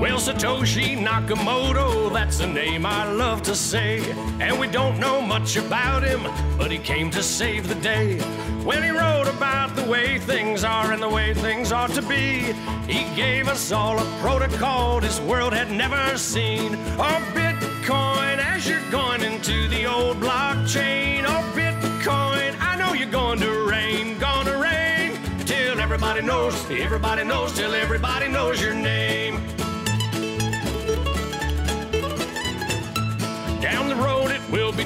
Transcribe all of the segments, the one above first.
Well, Satoshi Nakamoto, that's a name I love to say. And we don't know much about him, but he came to save the day. When he wrote about the way things are and the way things ought to be, he gave us all a protocol this world had never seen. Oh, Bitcoin, as you're going into the old blockchain. Oh, Bitcoin, I know you're going to rain, gonna rain. Till everybody knows, everybody knows, till everybody knows your name.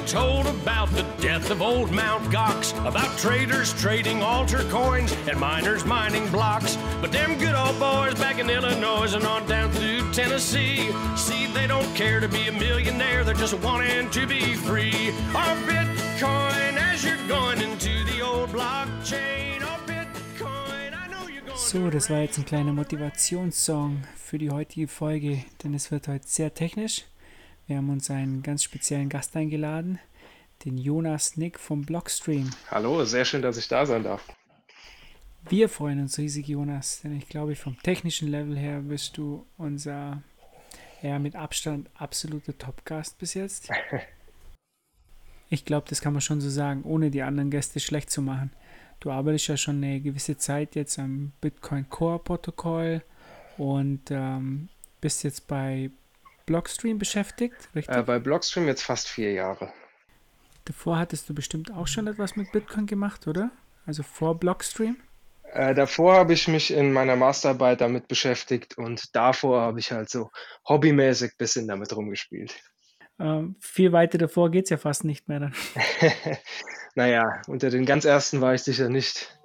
Told about the death of old Mount Gox, about traders trading altar coins and miners mining blocks. But them good old boys back in Illinois and on down through Tennessee, see, they don't care to be a millionaire, they're just wanting to be free. Our Bitcoin, as you're going into the old blockchain, So, das war jetzt ein kleiner Motivationssong für die heutige Folge, denn es wird heute sehr technisch. Wir haben uns einen ganz speziellen Gast eingeladen, den Jonas Nick vom Blockstream. Hallo, sehr schön, dass ich da sein darf. Wir freuen uns riesig, Jonas, denn ich glaube, vom technischen Level her bist du unser ja, mit Abstand absoluter Top-Gast bis jetzt. Ich glaube, das kann man schon so sagen, ohne die anderen Gäste schlecht zu machen. Du arbeitest ja schon eine gewisse Zeit jetzt am Bitcoin Core Protokoll und ähm, bist jetzt bei Blockstream beschäftigt, richtig? Äh, bei Blockstream jetzt fast vier Jahre. Davor hattest du bestimmt auch schon etwas mit Bitcoin gemacht, oder? Also vor Blockstream? Äh, davor habe ich mich in meiner Masterarbeit damit beschäftigt und davor habe ich halt so hobbymäßig ein bisschen damit rumgespielt. Ähm, viel weiter davor geht es ja fast nicht mehr dann. naja, unter den ganz ersten war ich sicher nicht.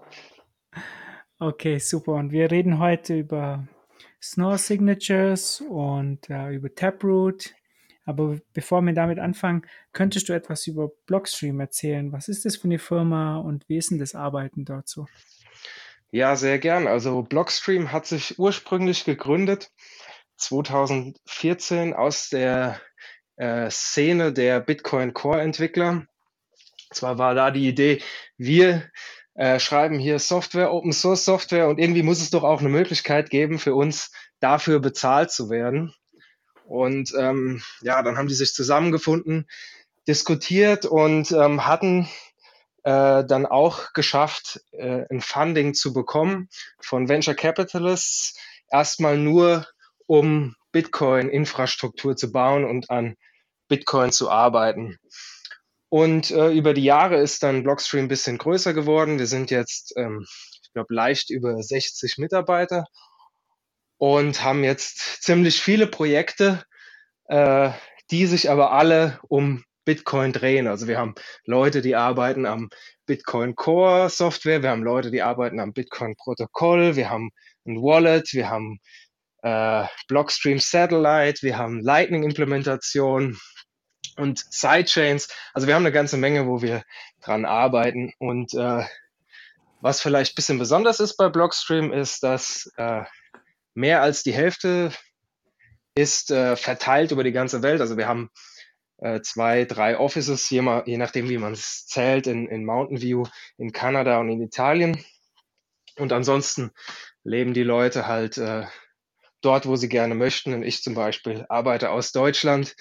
Okay, super. Und wir reden heute über Snore Signatures und äh, über Taproot. Aber bevor wir damit anfangen, könntest du etwas über Blockstream erzählen? Was ist das für eine Firma und wie ist denn das Arbeiten dort so? Ja, sehr gern. Also Blockstream hat sich ursprünglich gegründet 2014 aus der äh, Szene der Bitcoin Core Entwickler. Zwar war da die Idee, wir äh, schreiben hier Software, Open Source Software und irgendwie muss es doch auch eine Möglichkeit geben für uns dafür bezahlt zu werden. Und ähm, ja, dann haben die sich zusammengefunden, diskutiert und ähm, hatten äh, dann auch geschafft, äh, ein Funding zu bekommen von Venture Capitalists, erstmal nur um Bitcoin-Infrastruktur zu bauen und an Bitcoin zu arbeiten. Und äh, über die Jahre ist dann Blockstream ein bisschen größer geworden. Wir sind jetzt, ähm, ich glaube, leicht über 60 Mitarbeiter und haben jetzt ziemlich viele Projekte, äh, die sich aber alle um Bitcoin drehen. Also wir haben Leute, die arbeiten am Bitcoin Core Software, wir haben Leute, die arbeiten am Bitcoin Protokoll, wir haben ein Wallet, wir haben äh, Blockstream Satellite, wir haben Lightning Implementation und Sidechains. Also wir haben eine ganze Menge, wo wir dran arbeiten. Und äh, was vielleicht ein bisschen besonders ist bei Blockstream, ist, dass äh, mehr als die Hälfte ist äh, verteilt über die ganze Welt. Also wir haben äh, zwei, drei Offices, je, mal, je nachdem, wie man es zählt, in, in Mountain View, in Kanada und in Italien. Und ansonsten leben die Leute halt äh, dort, wo sie gerne möchten. Und ich zum Beispiel arbeite aus Deutschland,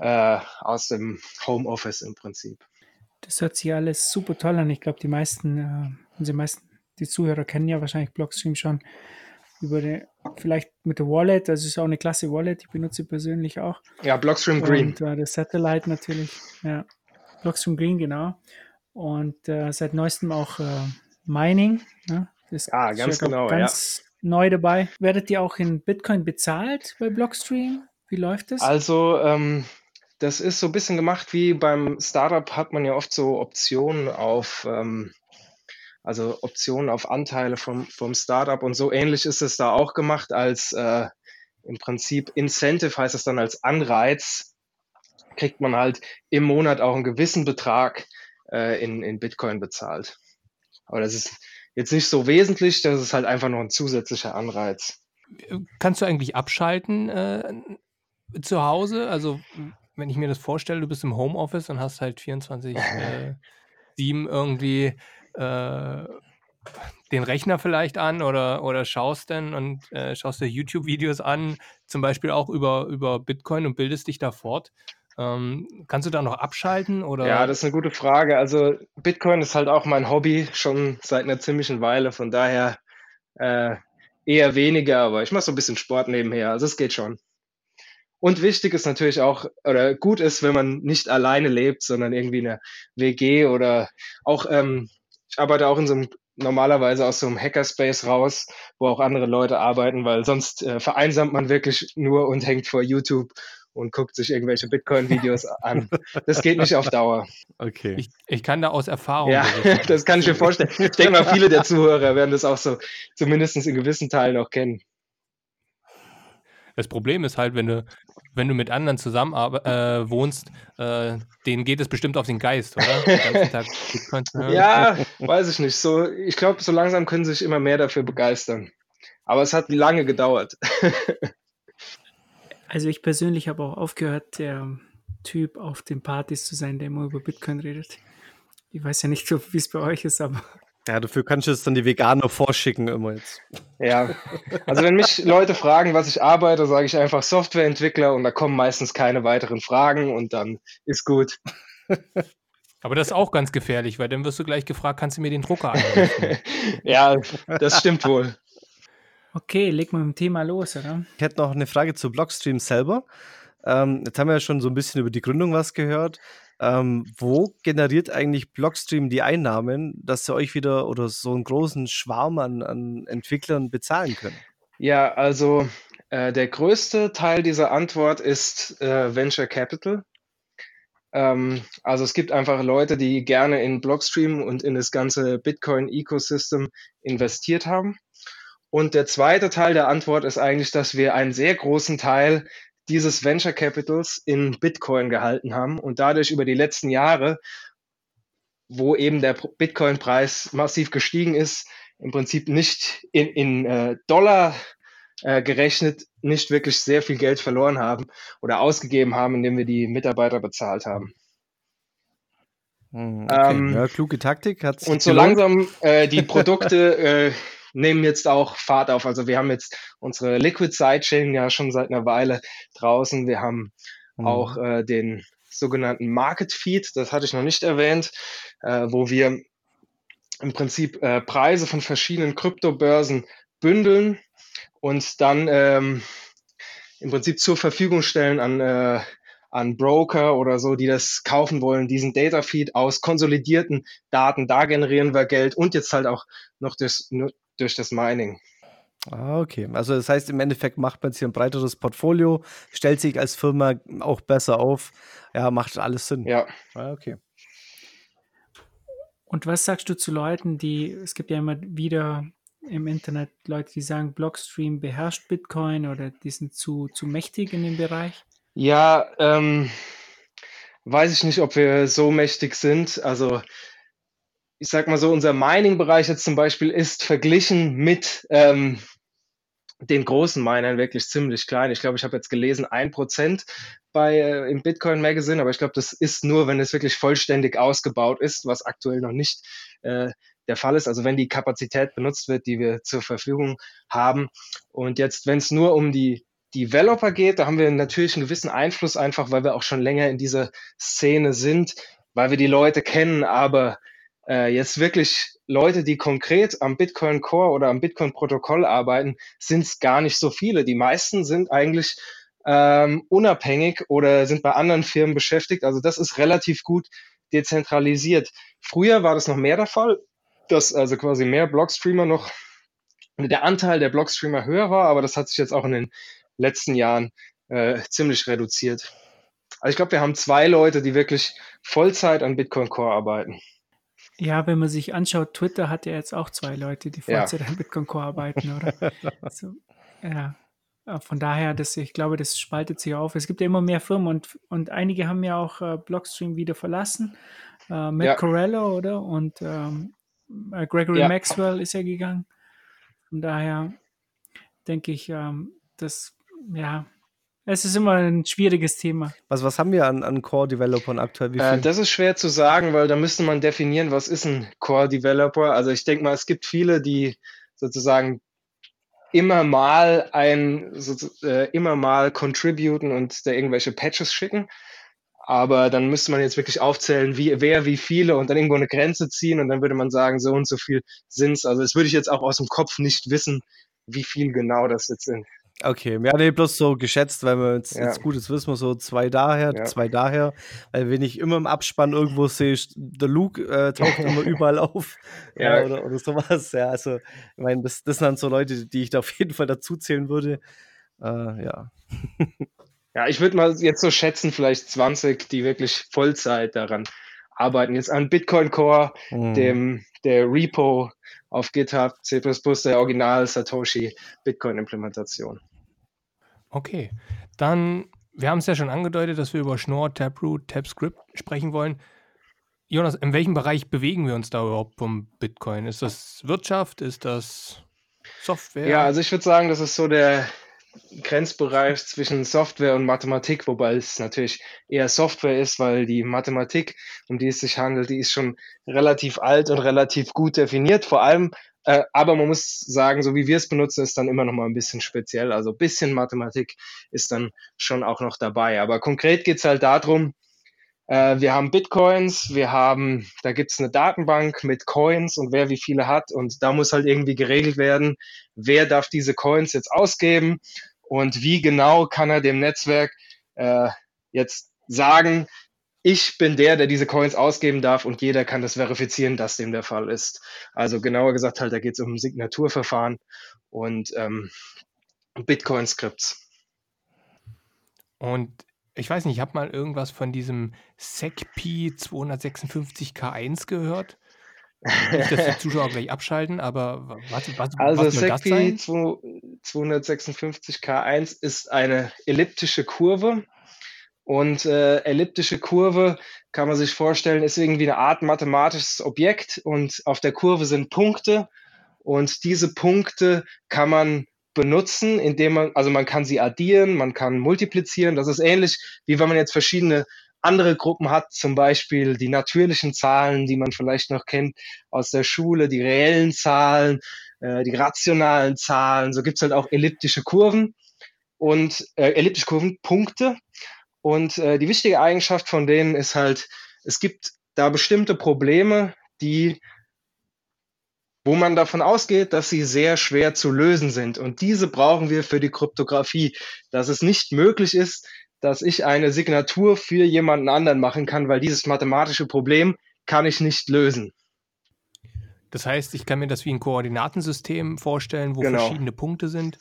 äh, aus dem Homeoffice im Prinzip. Das hört sich alles super toll an. Ich glaube, die meisten, äh, die meisten, die Zuhörer kennen ja wahrscheinlich Blockstream schon über den, vielleicht mit der Wallet, das ist auch eine klasse Wallet, ich benutze persönlich auch. Ja, Blockstream Green. Und äh, das Satellite natürlich, ja. Blockstream Green, genau. Und äh, seit neuestem auch äh, Mining. Ne? Das ja, ganz ist ja, genau. Ganz ja. neu dabei. Werdet ihr auch in Bitcoin bezahlt bei Blockstream? Wie läuft das? Also, ähm, das ist so ein bisschen gemacht wie beim Startup hat man ja oft so Optionen auf ähm, also Optionen auf Anteile vom, vom Startup und so ähnlich ist es da auch gemacht als äh, im Prinzip Incentive heißt es dann als Anreiz, kriegt man halt im Monat auch einen gewissen Betrag äh, in, in Bitcoin bezahlt. Aber das ist jetzt nicht so wesentlich, das ist halt einfach noch ein zusätzlicher Anreiz. Kannst du eigentlich abschalten äh, zu Hause? Also wenn ich mir das vorstelle, du bist im Homeoffice und hast halt 24 äh, 7 irgendwie äh, den Rechner vielleicht an oder, oder schaust dann und äh, schaust dir YouTube-Videos an, zum Beispiel auch über, über Bitcoin und bildest dich da fort. Ähm, kannst du da noch abschalten oder? Ja, das ist eine gute Frage. Also Bitcoin ist halt auch mein Hobby schon seit einer ziemlichen Weile. Von daher äh, eher weniger, aber ich mache so ein bisschen Sport nebenher. Also es geht schon. Und wichtig ist natürlich auch, oder gut ist, wenn man nicht alleine lebt, sondern irgendwie in einer WG oder auch, ähm, ich arbeite auch in so einem normalerweise aus so einem Hackerspace raus, wo auch andere Leute arbeiten, weil sonst äh, vereinsamt man wirklich nur und hängt vor YouTube und guckt sich irgendwelche Bitcoin-Videos an. Das geht nicht auf Dauer. Okay. Ich, ich kann da aus Erfahrung. Ja, das kann ich mir vorstellen. Ich denke mal, viele der Zuhörer werden das auch so zumindest in gewissen Teilen auch kennen. Das Problem ist halt, wenn du, wenn du mit anderen zusammen äh, wohnst, äh, denen geht es bestimmt auf den Geist, oder? ja, weiß ich nicht. So, ich glaube, so langsam können sie sich immer mehr dafür begeistern. Aber es hat lange gedauert. Also ich persönlich habe auch aufgehört, der Typ auf den Partys zu sein, der immer über Bitcoin redet. Ich weiß ja nicht, wie es bei euch ist, aber. Ja, dafür kannst du jetzt dann die Veganer vorschicken immer jetzt. Ja, also wenn mich Leute fragen, was ich arbeite, sage ich einfach Softwareentwickler und da kommen meistens keine weiteren Fragen und dann ist gut. Aber das ist auch ganz gefährlich, weil dann wirst du gleich gefragt, kannst du mir den Drucker einrichten? ja, das stimmt wohl. Okay, leg mal mit dem Thema los, oder? Ich hätte noch eine Frage zu Blockstream selber. Ähm, jetzt haben wir ja schon so ein bisschen über die Gründung was gehört. Ähm, wo generiert eigentlich Blockstream die Einnahmen, dass sie euch wieder oder so einen großen Schwarm an, an Entwicklern bezahlen können? Ja, also äh, der größte Teil dieser Antwort ist äh, Venture Capital. Ähm, also es gibt einfach Leute, die gerne in Blockstream und in das ganze Bitcoin-Ecosystem investiert haben. Und der zweite Teil der Antwort ist eigentlich, dass wir einen sehr großen Teil dieses Venture Capitals in Bitcoin gehalten haben und dadurch über die letzten Jahre, wo eben der Bitcoin-Preis massiv gestiegen ist, im Prinzip nicht in, in äh, Dollar äh, gerechnet, nicht wirklich sehr viel Geld verloren haben oder ausgegeben haben, indem wir die Mitarbeiter bezahlt haben. Hm, okay. Ähm, ja, kluge Taktik. Hat's und so langsam äh, die Produkte äh, nehmen jetzt auch Fahrt auf. Also wir haben jetzt unsere Liquid Sidechain ja schon seit einer Weile draußen. Wir haben mhm. auch äh, den sogenannten Market Feed, das hatte ich noch nicht erwähnt, äh, wo wir im Prinzip äh, Preise von verschiedenen Kryptobörsen bündeln und dann ähm, im Prinzip zur Verfügung stellen an, äh, an Broker oder so, die das kaufen wollen, diesen Data Feed aus konsolidierten Daten. Da generieren wir Geld und jetzt halt auch noch das, durch das Mining. Ah, okay. Also das heißt, im Endeffekt macht man sich ein breiteres Portfolio, stellt sich als Firma auch besser auf. Ja, macht alles Sinn. Ja. Ah, okay. Und was sagst du zu Leuten, die, es gibt ja immer wieder im Internet Leute, die sagen, Blockstream beherrscht Bitcoin oder die sind zu, zu mächtig in dem Bereich? Ja, ähm, weiß ich nicht, ob wir so mächtig sind. Also ich sag mal so, unser Mining-Bereich jetzt zum Beispiel ist verglichen mit ähm, den großen Minern wirklich ziemlich klein. Ich glaube, ich habe jetzt gelesen, ein Prozent bei äh, im Bitcoin Magazine, aber ich glaube, das ist nur, wenn es wirklich vollständig ausgebaut ist, was aktuell noch nicht äh, der Fall ist. Also wenn die Kapazität benutzt wird, die wir zur Verfügung haben. Und jetzt, wenn es nur um die Developer geht, da haben wir natürlich einen gewissen Einfluss, einfach weil wir auch schon länger in dieser Szene sind, weil wir die Leute kennen, aber äh, jetzt wirklich Leute, die konkret am Bitcoin Core oder am Bitcoin Protokoll arbeiten, sind es gar nicht so viele. Die meisten sind eigentlich ähm, unabhängig oder sind bei anderen Firmen beschäftigt. Also das ist relativ gut dezentralisiert. Früher war das noch mehr der Fall, dass also quasi mehr Blockstreamer noch der Anteil der Blockstreamer höher war, aber das hat sich jetzt auch in den letzten Jahren äh, ziemlich reduziert. Also ich glaube, wir haben zwei Leute, die wirklich Vollzeit an Bitcoin Core arbeiten. Ja, wenn man sich anschaut, Twitter hat ja jetzt auch zwei Leute, die Vollzeit ja. an Bitcoin Core arbeiten, oder? so, ja. Von daher, das, ich glaube, das spaltet sich auf. Es gibt ja immer mehr Firmen und, und einige haben ja auch äh, Blockstream wieder verlassen. Äh, Matt ja. Corello, oder? Und ähm, äh, Gregory ja. Maxwell ist ja gegangen. Von daher denke ich, ähm, dass, ja, Es ist immer ein schwieriges Thema. Was, was haben wir an, an Core-Developern aktuell? Wie Äh, das ist schwer zu sagen, weil da müsste man definieren, was ist ein Core Developer. Also ich denke mal, es gibt viele, die sozusagen immer mal ein, so, äh, immer mal contributen und da irgendwelche Patches schicken. Aber dann müsste man jetzt wirklich aufzählen, wie, wer, wie viele und dann irgendwo eine Grenze ziehen und dann würde man sagen, so und so viel sind's. Also das würde ich jetzt auch aus dem Kopf nicht wissen, wie viel genau das jetzt sind. Okay, ja, nee, bloß so geschätzt, weil wir jetzt, Ja. jetzt gut, jetzt wissen wir so zwei daher, Ja. zwei daher, weil wenn ich immer im Abspann irgendwo sehe, der Luke äh, taucht immer überall auf ja. Ja. oder, oder sowas, ja, also ich meine, das, das sind dann so Leute, die ich da auf jeden Fall dazu zählen würde, äh, ja. Ja, ich würde mal jetzt so schätzen, vielleicht 20, die wirklich Vollzeit daran arbeiten. Jetzt an Bitcoin Core, Hm. dem der Repo auf GitHub, C++, der Original Satoshi Bitcoin Implementation. Okay, dann, wir haben es ja schon angedeutet, dass wir über Schnorr, Taproot, TabScript sprechen wollen. Jonas, in welchem Bereich bewegen wir uns da überhaupt vom Bitcoin? Ist das Wirtschaft? Ist das Software? Ja, also ich würde sagen, das ist so der Grenzbereich zwischen Software und Mathematik, wobei es natürlich eher Software ist, weil die Mathematik, um die es sich handelt, die ist schon relativ alt und relativ gut definiert. Vor allem, äh, aber man muss sagen, so wie wir es benutzen, ist dann immer noch mal ein bisschen speziell. Also ein bisschen Mathematik ist dann schon auch noch dabei. Aber konkret geht's halt darum, äh, wir haben Bitcoins, wir haben, da gibt's eine Datenbank mit Coins und wer wie viele hat und da muss halt irgendwie geregelt werden, wer darf diese Coins jetzt ausgeben und wie genau kann er dem Netzwerk äh, jetzt sagen, ich bin der, der diese Coins ausgeben darf und jeder kann das verifizieren, dass dem der Fall ist. Also genauer gesagt halt, da geht's um Signaturverfahren und ähm, Bitcoin-Skripts. Und ich weiß nicht, ich habe mal irgendwas von diesem SecP 256K1 gehört. Nicht, dass die Zuschauer gleich abschalten, aber wa- was, was, Also was SecP sein? 256K1 ist eine elliptische Kurve und äh, elliptische Kurve kann man sich vorstellen, ist irgendwie eine Art mathematisches Objekt und auf der Kurve sind Punkte und diese Punkte kann man benutzen, indem man, also man kann sie addieren, man kann multiplizieren. Das ist ähnlich, wie wenn man jetzt verschiedene andere Gruppen hat, zum Beispiel die natürlichen Zahlen, die man vielleicht noch kennt aus der Schule, die reellen Zahlen, äh, die rationalen Zahlen. So gibt's halt auch elliptische Kurven und äh, elliptische Kurvenpunkte. Und äh, die wichtige Eigenschaft von denen ist halt, es gibt da bestimmte Probleme, die wo man davon ausgeht, dass sie sehr schwer zu lösen sind. Und diese brauchen wir für die Kryptographie, dass es nicht möglich ist, dass ich eine Signatur für jemanden anderen machen kann, weil dieses mathematische Problem kann ich nicht lösen. Das heißt, ich kann mir das wie ein Koordinatensystem vorstellen, wo Genau. verschiedene Punkte sind.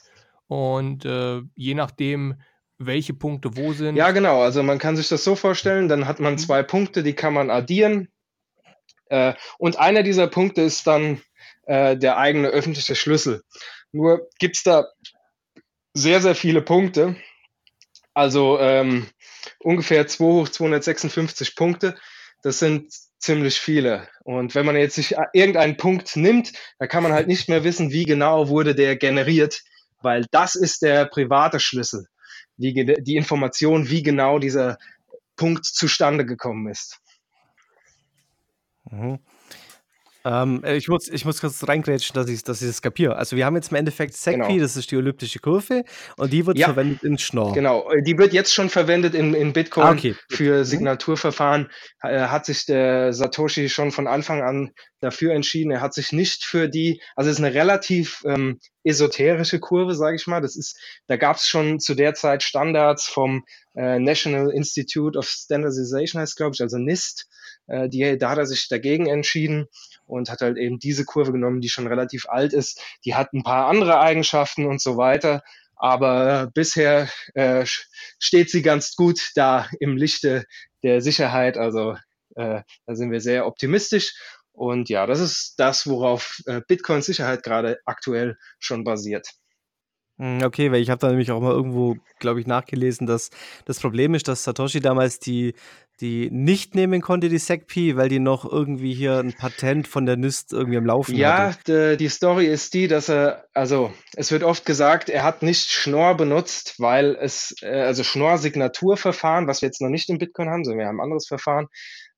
Und äh, je nachdem, welche Punkte wo sind. Ja, genau. Also man kann sich das so vorstellen, dann hat man Mhm. zwei Punkte, die kann man addieren. Äh, und einer dieser Punkte ist dann äh, der eigene öffentliche Schlüssel. Nur gibt's da sehr, sehr viele Punkte. Also ähm, ungefähr 2 hoch 256 Punkte. Das sind ziemlich viele. Und wenn man jetzt sich irgendeinen Punkt nimmt, da kann man halt nicht mehr wissen, wie genau wurde der generiert, weil das ist der private Schlüssel. Die, die Information, wie genau dieser Punkt zustande gekommen ist. Mhm. Ähm, äh, ich, muss, ich muss kurz reingrätschen, dass ich, dass ich das kapiere. Also wir haben jetzt im Endeffekt SecP, Genau. das ist die elliptische Kurve und die wird Ja. verwendet in Schnorr. Genau, die wird jetzt schon verwendet in, in Bitcoin Ah, okay. Für Mhm. Signaturverfahren. Äh, hat sich der Satoshi schon von Anfang an dafür entschieden. Er hat sich nicht für die, also es ist eine relativ ähm, esoterische Kurve, sage ich mal. Das ist, da gab es schon zu der Zeit Standards vom äh, National Institute of Standardization, heißt glaube ich, also NIST. Äh, die, da hat er sich dagegen entschieden und hat halt eben diese Kurve genommen, die schon relativ alt ist. Die hat ein paar andere Eigenschaften und so weiter. Aber bisher äh, steht sie ganz gut da im Lichte der Sicherheit. Also äh, da sind wir sehr optimistisch. Und ja, das ist das, worauf äh, Bitcoins Sicherheit gerade aktuell schon basiert. Hm, okay, weil ich habe da nämlich auch mal irgendwo, glaube ich, nachgelesen, dass das Problem ist, dass Satoshi damals die die nicht nehmen konnte, die SecP, weil die noch irgendwie hier ein Patent von der NIST irgendwie am Laufen Ja, hatte. de, die Story ist die, dass er, also es wird oft gesagt, er hat nicht Schnorr benutzt, weil es, äh, also Schnorr-Signaturverfahren, was wir jetzt noch nicht im Bitcoin haben, sondern wir haben ein anderes Verfahren,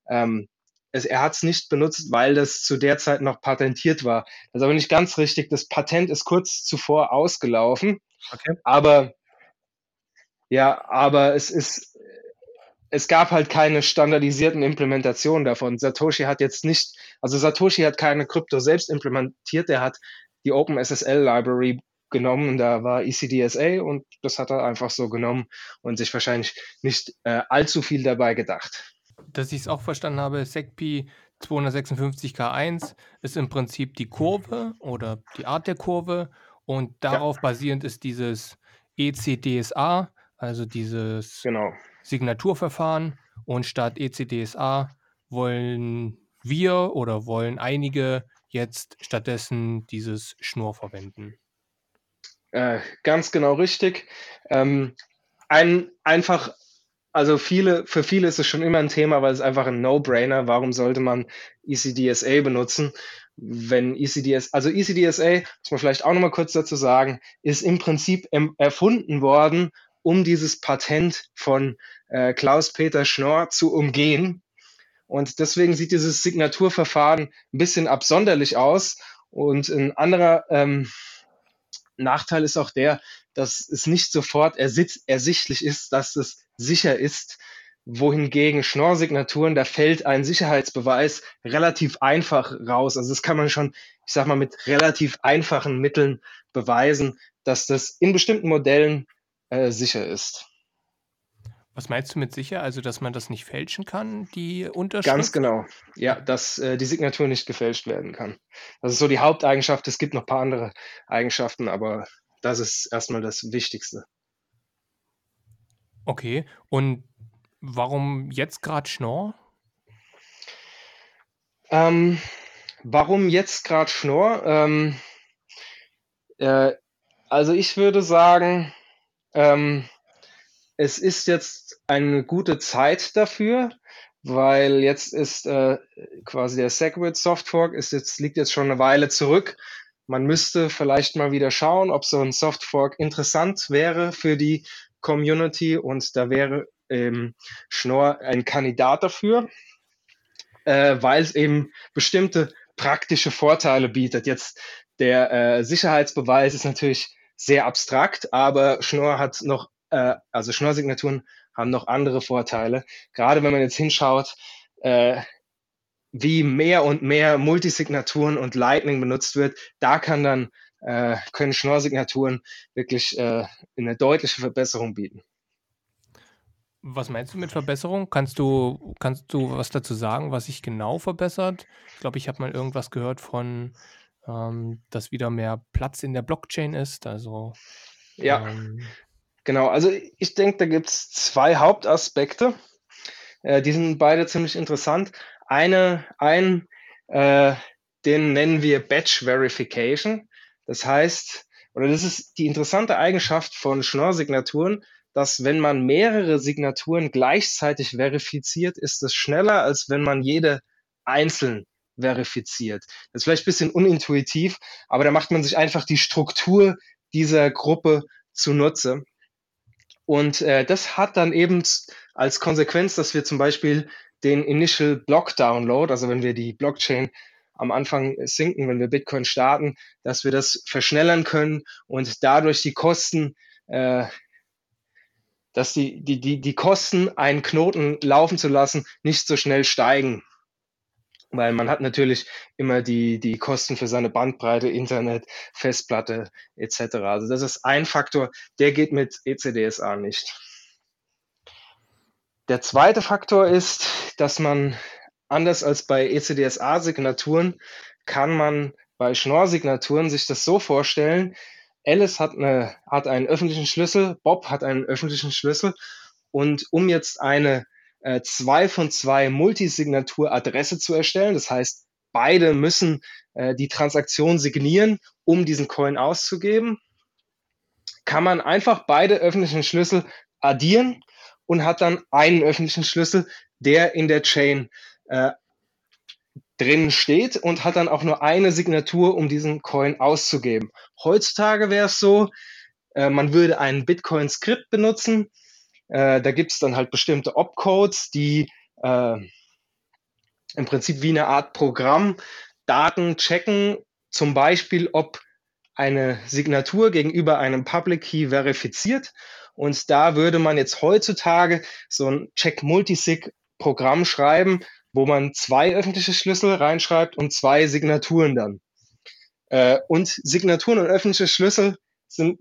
ähm, es, er hat es nicht benutzt, weil das zu der Zeit noch patentiert war. Das ist aber nicht ganz richtig. Das Patent ist kurz zuvor ausgelaufen. Okay. Aber ja, aber es ist, es gab halt keine standardisierten Implementationen davon. Satoshi hat jetzt nicht, also Satoshi hat keine Krypto selbst implementiert, er hat die OpenSSL Library genommen, da war ECDSA und das hat er einfach so genommen und sich wahrscheinlich nicht äh, allzu viel dabei gedacht. Dass ich es auch verstanden habe, SecP 256K1 ist im Prinzip die Kurve oder die Art der Kurve und darauf ja. basierend ist dieses ECDSA, also dieses genau. Signaturverfahren und statt ECDSA wollen wir oder wollen einige jetzt stattdessen dieses Schnur verwenden. Äh, ganz genau richtig. Ähm, ein, einfach, also viele, für viele ist es schon immer ein Thema, weil es einfach ein No-Brainer. Warum sollte man ECDSA benutzen? Wenn ECDS, also ECDSA, muss man vielleicht auch nochmal kurz dazu sagen, ist im Prinzip erfunden worden, um dieses Patent von äh, Klaus-Peter Schnorr zu umgehen. Und deswegen sieht dieses Signaturverfahren ein bisschen absonderlich aus. Und ein anderer ähm, Nachteil ist auch der, dass es nicht sofort ersichtlich ist, dass es sicher ist, wohingegen Schnorr-Signaturen, da fällt ein Sicherheitsbeweis relativ einfach raus. Also das kann man schon, ich sag mal, mit relativ einfachen Mitteln beweisen, dass das in bestimmten Modellen äh, sicher ist. Was meinst du mit sicher? Also, dass man das nicht fälschen kann, die Unterschrift? Ganz genau. Ja, dass äh, die Signatur nicht gefälscht werden kann. Das ist so die Haupteigenschaft. Es gibt noch ein paar andere Eigenschaften, aber das ist erstmal das Wichtigste. Okay. Und warum jetzt gerade Schnorr? Ähm, warum jetzt gerade Schnorr? Ähm, äh, also ich würde sagen, ähm, es ist jetzt eine gute Zeit dafür, weil jetzt ist äh, quasi der Segwit Softfork ist jetzt, liegt jetzt schon eine Weile zurück. Man müsste vielleicht mal wieder schauen, ob so ein Softfork interessant wäre für die Community und da wäre ähm, Schnorr ein Kandidat dafür, äh, weil es eben bestimmte praktische Vorteile bietet. Jetzt der äh, Sicherheitsbeweis ist natürlich sehr abstrakt, aber Schnorr hat noch, äh, also Schnorr-Signaturen haben noch andere Vorteile. Gerade wenn man jetzt hinschaut, äh, wie mehr und mehr Multisignaturen und Lightning benutzt wird, da kann dann äh, können Schnorr-Signaturen wirklich äh, eine deutliche Verbesserung bieten. Was meinst du mit Verbesserung? Kannst du, kannst du was dazu sagen, was sich genau verbessert? Ich glaube, ich habe mal irgendwas gehört von ähm, dass wieder mehr Platz in der Blockchain ist. Also ja, ähm, genau. Also ich denke, da gibt es zwei Hauptaspekte. Äh, die sind beide ziemlich interessant. Eine, ein, äh, den nennen wir Batch Verification. Das heißt, oder das ist die interessante Eigenschaft von Schnorr-Signaturen, dass wenn man mehrere Signaturen gleichzeitig verifiziert, ist es schneller, als wenn man jede einzeln verifiziert. Das ist vielleicht ein bisschen unintuitiv, aber da macht man sich einfach die Struktur dieser Gruppe zunutze. Und äh, das hat dann eben als Konsequenz, dass wir zum Beispiel den Initial Block Download, also wenn wir die Blockchain am Anfang sinken, wenn wir Bitcoin starten, dass wir das verschnellern können und dadurch die Kosten, äh, dass die, die, die, die Kosten, einen Knoten laufen zu lassen, nicht so schnell steigen weil man hat natürlich immer die, die Kosten für seine Bandbreite, Internet, Festplatte etc. Also das ist ein Faktor, der geht mit ECDSA nicht. Der zweite Faktor ist, dass man anders als bei ECDSA-Signaturen kann man bei Schnorr-Signaturen sich das so vorstellen, Alice hat, eine, hat einen öffentlichen Schlüssel, Bob hat einen öffentlichen Schlüssel und um jetzt eine äh, zwei von zwei Multisignatur-Adresse zu erstellen. Das heißt, beide müssen äh, die Transaktion signieren, um diesen Coin auszugeben. kann man einfach beide öffentlichen Schlüssel addieren und hat dann einen öffentlichen Schlüssel, der in der Chain äh, drin steht und hat dann auch nur eine Signatur, um diesen Coin auszugeben. Heutzutage wäre es so, äh, man würde ein Bitcoin-Skript benutzen. Äh, da gibt es dann halt bestimmte Opcodes, die äh, im Prinzip wie eine Art Programm Daten checken, zum Beispiel, ob eine Signatur gegenüber einem Public Key verifiziert. Und da würde man jetzt heutzutage so ein Check-Multisig-Programm schreiben, wo man zwei öffentliche Schlüssel reinschreibt und zwei Signaturen dann. Äh, und Signaturen und öffentliche Schlüssel sind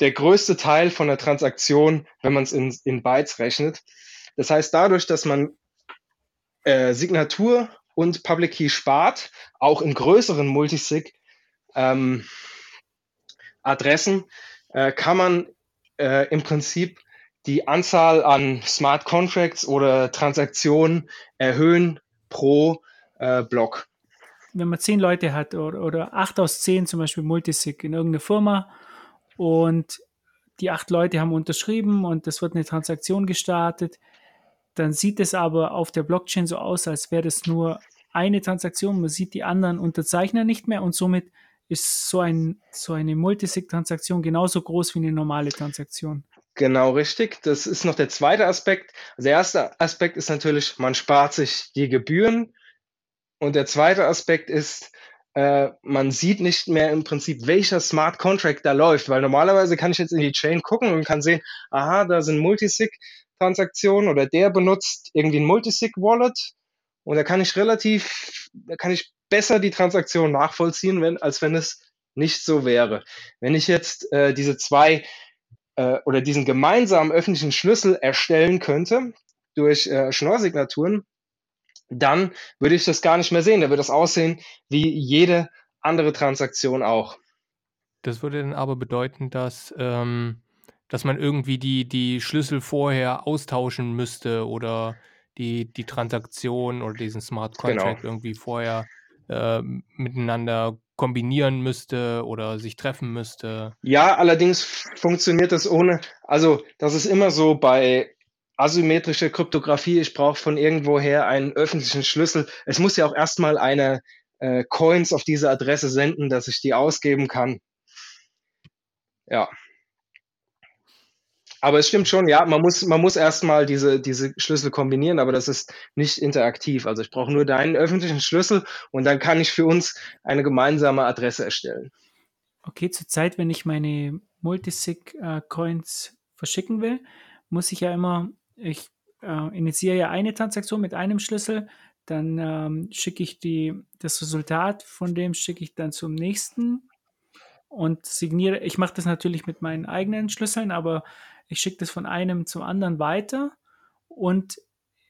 der größte Teil von der Transaktion, wenn man es in, in Bytes rechnet. Das heißt, dadurch, dass man äh, Signatur und Public Key spart, auch in größeren Multisig ähm, Adressen, äh, kann man äh, im Prinzip die Anzahl an Smart Contracts oder Transaktionen erhöhen pro äh, Block. Wenn man zehn Leute hat oder, oder acht aus zehn zum Beispiel Multisig in irgendeiner Firma und die acht Leute haben unterschrieben und es wird eine Transaktion gestartet, dann sieht es aber auf der Blockchain so aus, als wäre das nur eine Transaktion. Man sieht die anderen Unterzeichner nicht mehr und somit ist so, ein, so eine Multisig-Transaktion genauso groß wie eine normale Transaktion. Genau richtig. Das ist noch der zweite Aspekt. Also der erste Aspekt ist natürlich, man spart sich die Gebühren. Und der zweite Aspekt ist, äh, man sieht nicht mehr im Prinzip, welcher Smart Contract da läuft, weil normalerweise kann ich jetzt in die Chain gucken und kann sehen, aha, da sind Multisig-Transaktionen oder der benutzt irgendwie ein Multisig-Wallet und da kann ich relativ, da kann ich besser die Transaktion nachvollziehen, wenn, als wenn es nicht so wäre. Wenn ich jetzt äh, diese zwei äh, oder diesen gemeinsamen öffentlichen Schlüssel erstellen könnte durch äh, Schnorr-Signaturen, dann würde ich das gar nicht mehr sehen. Da würde das aussehen wie jede andere Transaktion auch. Das würde dann aber bedeuten, dass, ähm, dass man irgendwie die, die Schlüssel vorher austauschen müsste oder die, die Transaktion oder diesen Smart genau. Contract genau. irgendwie vorher äh, miteinander kombinieren müsste oder sich treffen müsste. Ja, allerdings funktioniert das ohne, also das ist immer so bei asymmetrischer Kryptographie, ich brauche von irgendwoher einen öffentlichen Schlüssel. Es muss ja auch erstmal eine äh, Coins auf diese Adresse senden, dass ich die ausgeben kann. Ja. Aber es stimmt schon, ja, man muss, man muss erstmal diese, diese Schlüssel kombinieren, aber das ist nicht interaktiv. Also ich brauche nur deinen öffentlichen Schlüssel und dann kann ich für uns eine gemeinsame Adresse erstellen. Okay, zurzeit, wenn ich meine Multisig-Coins äh, verschicken will, muss ich ja immer, ich äh, initiiere ja eine Transaktion mit einem Schlüssel, dann ähm, schicke ich die, das Resultat von dem schicke ich dann zum nächsten und signiere. Ich mache das natürlich mit meinen eigenen Schlüsseln, aber ich schicke das von einem zum anderen weiter und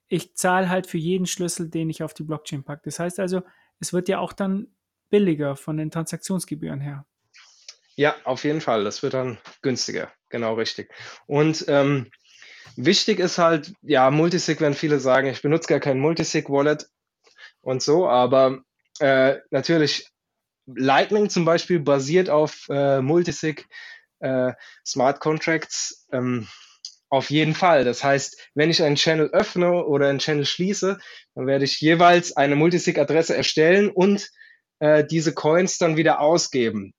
ich zahle halt für jeden Schlüssel, den ich auf die Blockchain packe. Das heißt also, es wird ja auch dann billiger von den Transaktionsgebühren her. Ja, auf jeden Fall. Das wird dann günstiger. Genau richtig. Und ähm, wichtig ist halt, ja, Multisig, wenn viele sagen, ich benutze gar kein Multisig-Wallet und so, aber äh, natürlich Lightning zum Beispiel basiert auf äh, Multisig äh, Smart Contracts ähm, auf jeden Fall. Das heißt, wenn ich einen Channel öffne oder einen Channel schließe, dann werde ich jeweils eine Multisig-Adresse erstellen und äh, diese Coins dann wieder ausgeben.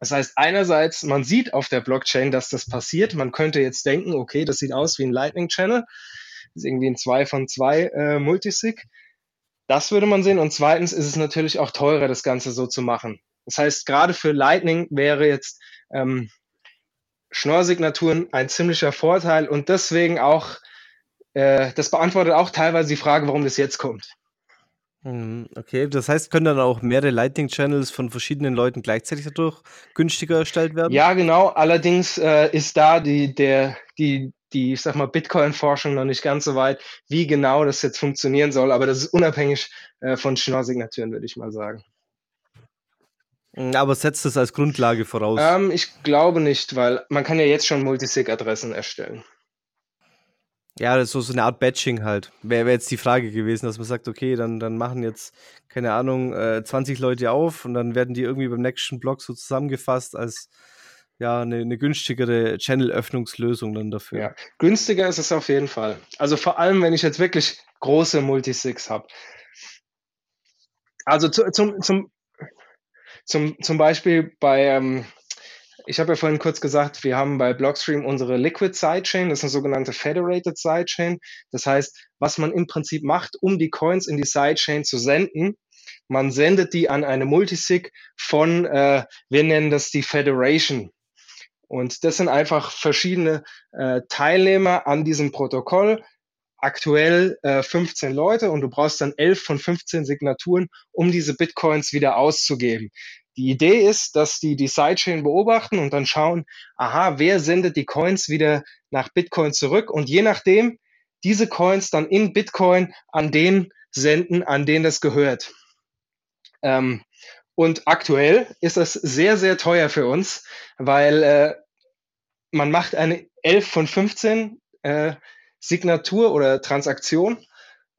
Das heißt, einerseits, man sieht auf der Blockchain, dass das passiert. Man könnte jetzt denken, okay, das sieht aus wie ein Lightning Channel. Das ist irgendwie ein 2 von 2 äh, Multisig. Das würde man sehen. Und zweitens ist es natürlich auch teurer, das Ganze so zu machen. Das heißt, gerade für Lightning wäre jetzt ähm, Schnorr-Signaturen ein ziemlicher Vorteil und deswegen auch, äh, das beantwortet auch teilweise die Frage, warum das jetzt kommt. Mhm, okay, das heißt, können dann auch mehrere Lightning-Channels von verschiedenen Leuten gleichzeitig dadurch günstiger erstellt werden? Ja, genau. Allerdings äh, ist da die, der, die, die, ich sag mal, Bitcoin-Forschung noch nicht ganz so weit, wie genau das jetzt funktionieren soll. Aber das ist unabhängig äh, von Schnorr-Signaturen, würde ich mal sagen. Hm, aber setzt es als Grundlage voraus? Ähm, ich glaube nicht, weil man kann ja jetzt schon Multisig-Adressen erstellen. Ja, das ist so, so eine Art Batching halt. Wäre wär jetzt die Frage gewesen, dass man sagt, okay, dann, dann machen jetzt, keine Ahnung, äh, 20 Leute auf und dann werden die irgendwie beim nächsten Block so zusammengefasst als ja eine, eine günstigere Channel-Öffnungslösung dann dafür. Ja, günstiger ist es auf jeden Fall. Also vor allem, wenn ich jetzt wirklich große Multisigs habe. Also zu, zum, zum, zum, zum Beispiel bei, ähm, ich habe ja vorhin kurz gesagt, wir haben bei Blockstream unsere Liquid Sidechain, das ist eine sogenannte Federated Sidechain. Das heißt, was man im Prinzip macht, um die Coins in die Sidechain zu senden, man sendet die an eine Multisig von, äh, wir nennen das die Federation. Und das sind einfach verschiedene äh, Teilnehmer an diesem Protokoll, aktuell äh, 15 Leute und du brauchst dann 11 von 15 Signaturen, um diese Bitcoins wieder auszugeben. Die Idee ist, dass die die Sidechain beobachten und dann schauen, aha, wer sendet die Coins wieder nach Bitcoin zurück und je nachdem diese Coins dann in Bitcoin an den senden, an den das gehört. Ähm, und aktuell ist das sehr, sehr teuer für uns, weil äh, man macht eine 11 von 15 äh, Signatur oder Transaktion.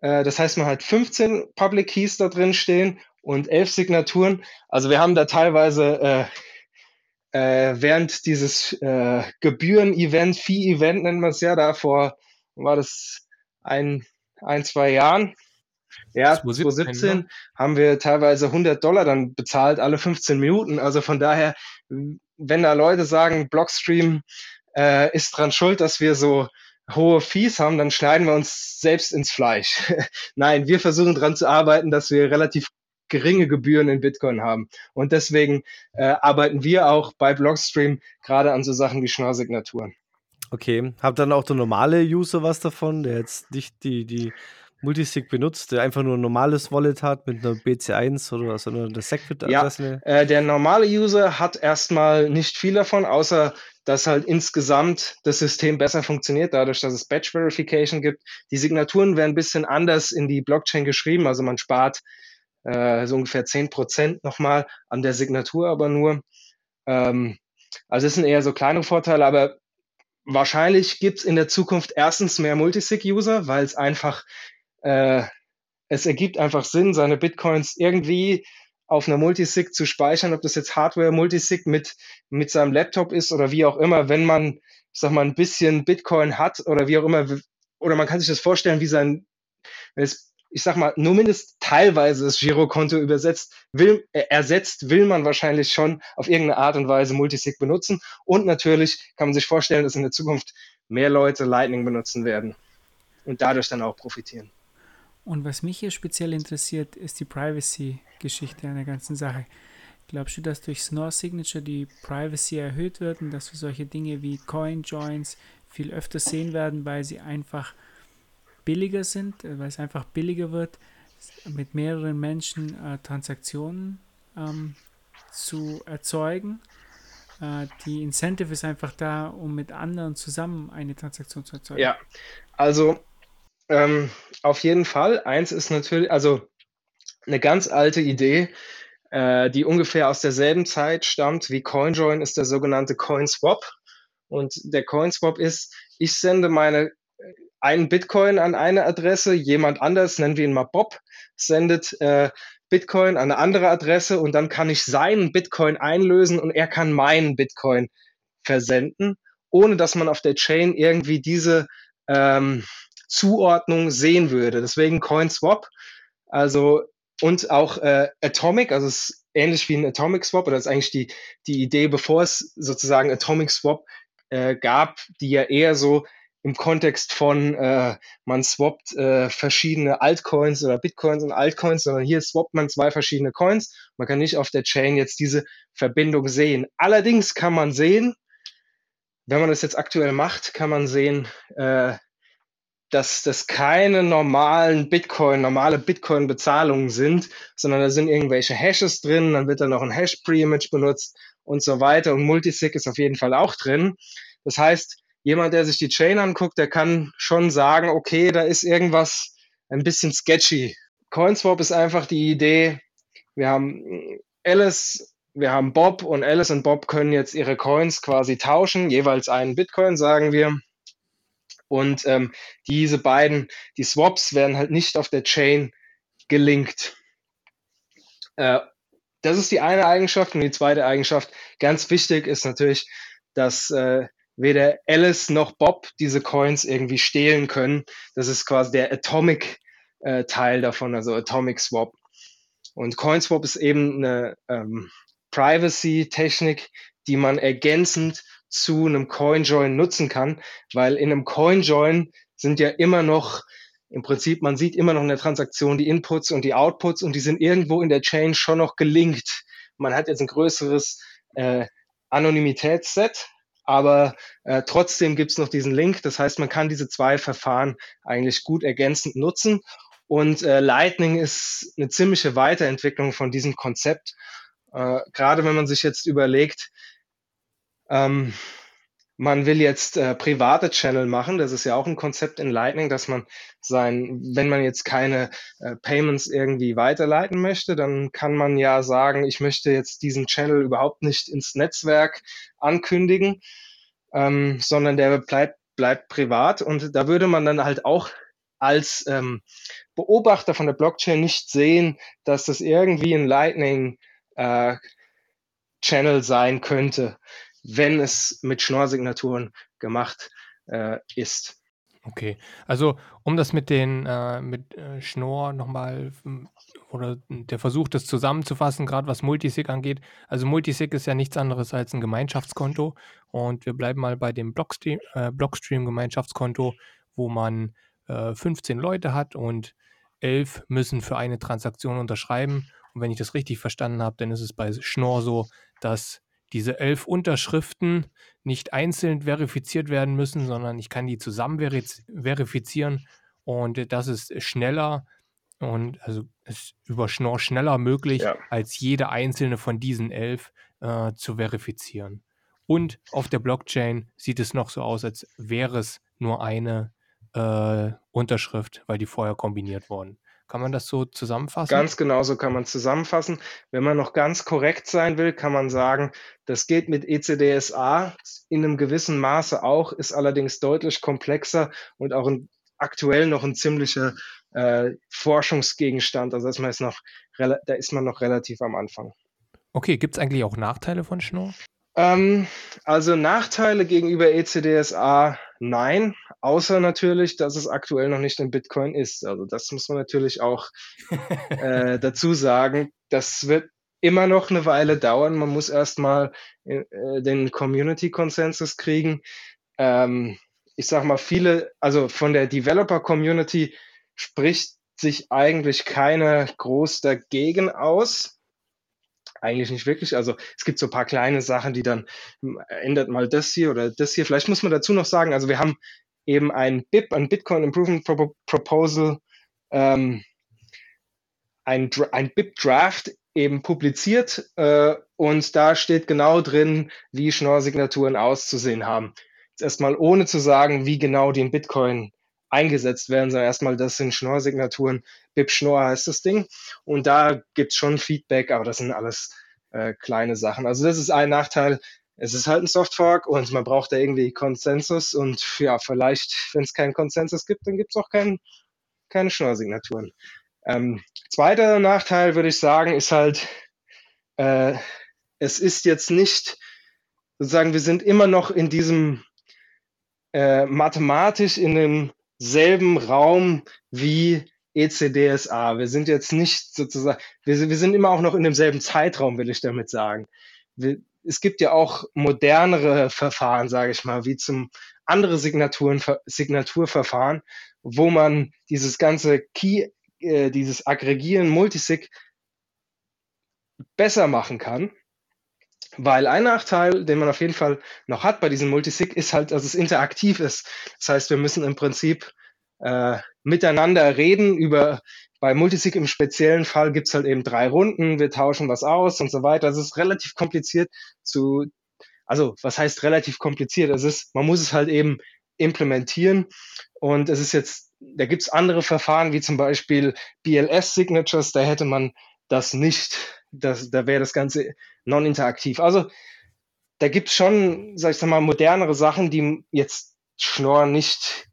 Äh, das heißt, man hat 15 Public Keys da drin stehen und 11 Signaturen. Also wir haben da teilweise äh, äh, während dieses äh, Gebühren-Event, Fee-Event nennt man es ja, da vor, war das ein, ein, zwei Jahren, ja, 2017, 2017 ne? haben wir teilweise 100 Dollar dann bezahlt, alle 15 Minuten. Also von daher, wenn da Leute sagen, Blockstream äh, ist dran schuld, dass wir so hohe Fees haben, dann schneiden wir uns selbst ins Fleisch. Nein, wir versuchen dran zu arbeiten, dass wir relativ geringe Gebühren in Bitcoin haben. Und deswegen äh, arbeiten wir auch bei Blockstream gerade an so Sachen wie Schnorr-Signaturen. Okay, habt dann auch der normale User was davon, der jetzt nicht die, die Multisig benutzt, der einfach nur ein normales Wallet hat mit einer BC1 oder so einer Segwit-Adresse? Ja, äh, der normale User hat erstmal nicht viel davon, außer dass halt insgesamt das System besser funktioniert, dadurch, dass es Batch Verification gibt. Die Signaturen werden ein bisschen anders in die Blockchain geschrieben, also man spart äh, so ungefähr 10% nochmal an der Signatur, aber nur. Ähm, also es sind eher so kleine Vorteile, aber wahrscheinlich gibt es in der Zukunft erstens mehr Multisig-User, weil es einfach äh, es ergibt einfach Sinn, seine Bitcoins irgendwie auf einer Multisig zu speichern, ob das jetzt Hardware-Multisig mit, mit seinem Laptop ist oder wie auch immer, wenn man, ich sag mal, ein bisschen Bitcoin hat oder wie auch immer, oder man kann sich das vorstellen, wie sein, wenn es, ich sag mal, nur mindestens teilweise das Girokonto übersetzt, will, äh, ersetzt, will man wahrscheinlich schon auf irgendeine Art und Weise Multisig benutzen. Und natürlich kann man sich vorstellen, dass in der Zukunft mehr Leute Lightning benutzen werden und dadurch dann auch profitieren. Und was mich hier speziell interessiert, ist die Privacy-Geschichte an der ganzen Sache. Glaubst du, dass durch Snore Signature die Privacy erhöht wird und dass wir solche Dinge wie Coin Joins viel öfter sehen werden, weil sie einfach billiger sind, äh, weil es einfach billiger wird, mit mehreren Menschen äh, Transaktionen ähm, zu erzeugen? Äh, die Incentive ist einfach da, um mit anderen zusammen eine Transaktion zu erzeugen. Ja, also ähm, auf jeden Fall. Eins ist natürlich, also eine ganz alte Idee, äh, die ungefähr aus derselben Zeit stammt wie CoinJoin, ist der sogenannte CoinSwap. Und der CoinSwap ist, ich sende meine einen Bitcoin an eine Adresse, jemand anders, nennen wir ihn mal Bob, sendet äh, Bitcoin an eine andere Adresse und dann kann ich seinen Bitcoin einlösen und er kann meinen Bitcoin versenden, ohne dass man auf der Chain irgendwie diese ähm, Zuordnung sehen würde. Deswegen CoinSwap, also und auch äh, Atomic, also es ist ähnlich wie ein Atomic Swap, oder ist eigentlich die, die Idee, bevor es sozusagen Atomic Swap äh, gab, die ja eher so im Kontext von äh, man swappt äh, verschiedene Altcoins oder Bitcoins und Altcoins, sondern hier swappt man zwei verschiedene Coins. Man kann nicht auf der Chain jetzt diese Verbindung sehen. Allerdings kann man sehen, wenn man das jetzt aktuell macht, kann man sehen, äh, dass das keine normalen Bitcoin, normale Bitcoin-Bezahlungen sind, sondern da sind irgendwelche Hashes drin, dann wird da noch ein Hash-Pre-Image benutzt und so weiter und Multisig ist auf jeden Fall auch drin. Das heißt, jemand, der sich die Chain anguckt, der kann schon sagen, okay, da ist irgendwas ein bisschen sketchy. CoinSwap ist einfach die Idee, wir haben Alice, wir haben Bob und Alice und Bob können jetzt ihre Coins quasi tauschen, jeweils einen Bitcoin, sagen wir. Und ähm, diese beiden, die Swaps werden halt nicht auf der Chain gelinkt. Äh, das ist die eine Eigenschaft. Und die zweite Eigenschaft, ganz wichtig, ist natürlich, dass äh, weder Alice noch Bob diese Coins irgendwie stehlen können. Das ist quasi der Atomic äh, Teil davon, also Atomic Swap. Und CoinSwap ist eben eine ähm, Privacy-Technik, die man ergänzend zu einem CoinJoin nutzen kann, weil in einem CoinJoin sind ja immer noch im Prinzip, man sieht immer noch in der Transaktion die Inputs und die Outputs und die sind irgendwo in der Chain schon noch gelinkt. Man hat jetzt ein größeres äh, Anonymitätsset, aber äh, trotzdem gibt es noch diesen Link. Das heißt, man kann diese zwei Verfahren eigentlich gut ergänzend nutzen. Und äh, Lightning ist eine ziemliche Weiterentwicklung von diesem Konzept. Äh, Gerade wenn man sich jetzt überlegt, ähm, man will jetzt äh, private Channel machen. Das ist ja auch ein Konzept in Lightning, dass man sein, wenn man jetzt keine äh, Payments irgendwie weiterleiten möchte, dann kann man ja sagen, ich möchte jetzt diesen Channel überhaupt nicht ins Netzwerk ankündigen, ähm, sondern der bleibt, bleibt privat. Und da würde man dann halt auch als ähm, Beobachter von der Blockchain nicht sehen, dass das irgendwie ein Lightning äh, Channel sein könnte wenn es mit Schnorr-Signaturen gemacht äh, ist. Okay, also um das mit den äh, mit äh, Schnorr nochmal oder der Versuch, das zusammenzufassen, gerade was Multisig angeht. Also Multisig ist ja nichts anderes als ein Gemeinschaftskonto und wir bleiben mal bei dem Blockstream, äh, Blockstream Gemeinschaftskonto, wo man äh, 15 Leute hat und 11 müssen für eine Transaktion unterschreiben. Und wenn ich das richtig verstanden habe, dann ist es bei Schnorr so, dass diese elf Unterschriften nicht einzeln verifiziert werden müssen, sondern ich kann die zusammen verifizieren und das ist schneller und also ist über Schnorr schneller möglich, ja. als jede einzelne von diesen elf äh, zu verifizieren. Und auf der Blockchain sieht es noch so aus, als wäre es nur eine äh, Unterschrift, weil die vorher kombiniert wurden. Kann man das so zusammenfassen? Ganz genau so kann man zusammenfassen. Wenn man noch ganz korrekt sein will, kann man sagen, das geht mit ECDSA in einem gewissen Maße auch, ist allerdings deutlich komplexer und auch ein, aktuell noch ein ziemlicher äh, Forschungsgegenstand. Also da ist man noch relativ am Anfang. Okay, gibt es eigentlich auch Nachteile von Schnorr? Ähm, also Nachteile gegenüber ECDSA nein, außer natürlich, dass es aktuell noch nicht in Bitcoin ist. Also das muss man natürlich auch äh, dazu sagen. Das wird immer noch eine Weile dauern. Man muss erstmal äh, den Community-Konsensus kriegen. Ähm, ich sag mal, viele, also von der Developer-Community spricht sich eigentlich keiner groß dagegen aus eigentlich nicht wirklich. Also es gibt so ein paar kleine Sachen, die dann hm, ändert mal das hier oder das hier. Vielleicht muss man dazu noch sagen, also wir haben eben ein BIP, ein Bitcoin Improvement Proposal, ähm, ein, ein BIP-Draft eben publiziert äh, und da steht genau drin, wie Schnorr-Signaturen auszusehen haben. Jetzt erstmal ohne zu sagen, wie genau die in Bitcoin eingesetzt werden, sondern erstmal, das sind Schnorr-Signaturen. BIP Schnorr heißt das Ding. Und da gibt's schon Feedback, aber das sind alles äh, kleine Sachen. Also das ist ein Nachteil. Es ist halt ein Softfork und man braucht da irgendwie Konsensus und ja, vielleicht, wenn es keinen Konsensus gibt, dann gibt's auch kein, keine Schnorr-Signaturen. Ähm, zweiter Nachteil, würde ich sagen, ist halt, äh, es ist jetzt nicht, sozusagen, wir sind immer noch in diesem äh, mathematisch in dem selben Raum wie ECDSA. Wir sind jetzt nicht sozusagen, wir, wir sind immer auch noch in demselben Zeitraum, will ich damit sagen. Wir, es gibt ja auch modernere Verfahren, sage ich mal, wie zum andere Signaturen, Signaturverfahren, wo man dieses ganze Key, äh, dieses Aggregieren, Multisig besser machen kann. Weil ein Nachteil, den man auf jeden Fall noch hat bei diesem Multisig, ist halt, dass es interaktiv ist. Das heißt, wir müssen im Prinzip äh, miteinander reden über, bei Multisig im speziellen Fall gibt's halt eben drei Runden, wir tauschen was aus und so weiter. Es ist relativ kompliziert zu, also was heißt relativ kompliziert? Es ist, man muss es halt eben implementieren und es ist jetzt, da gibt's andere Verfahren wie zum Beispiel BLS-Signatures, da hätte man das nicht das, da wäre das Ganze non-interaktiv. Also da gibt es schon, sag ich mal, modernere Sachen, die jetzt Schnorr nicht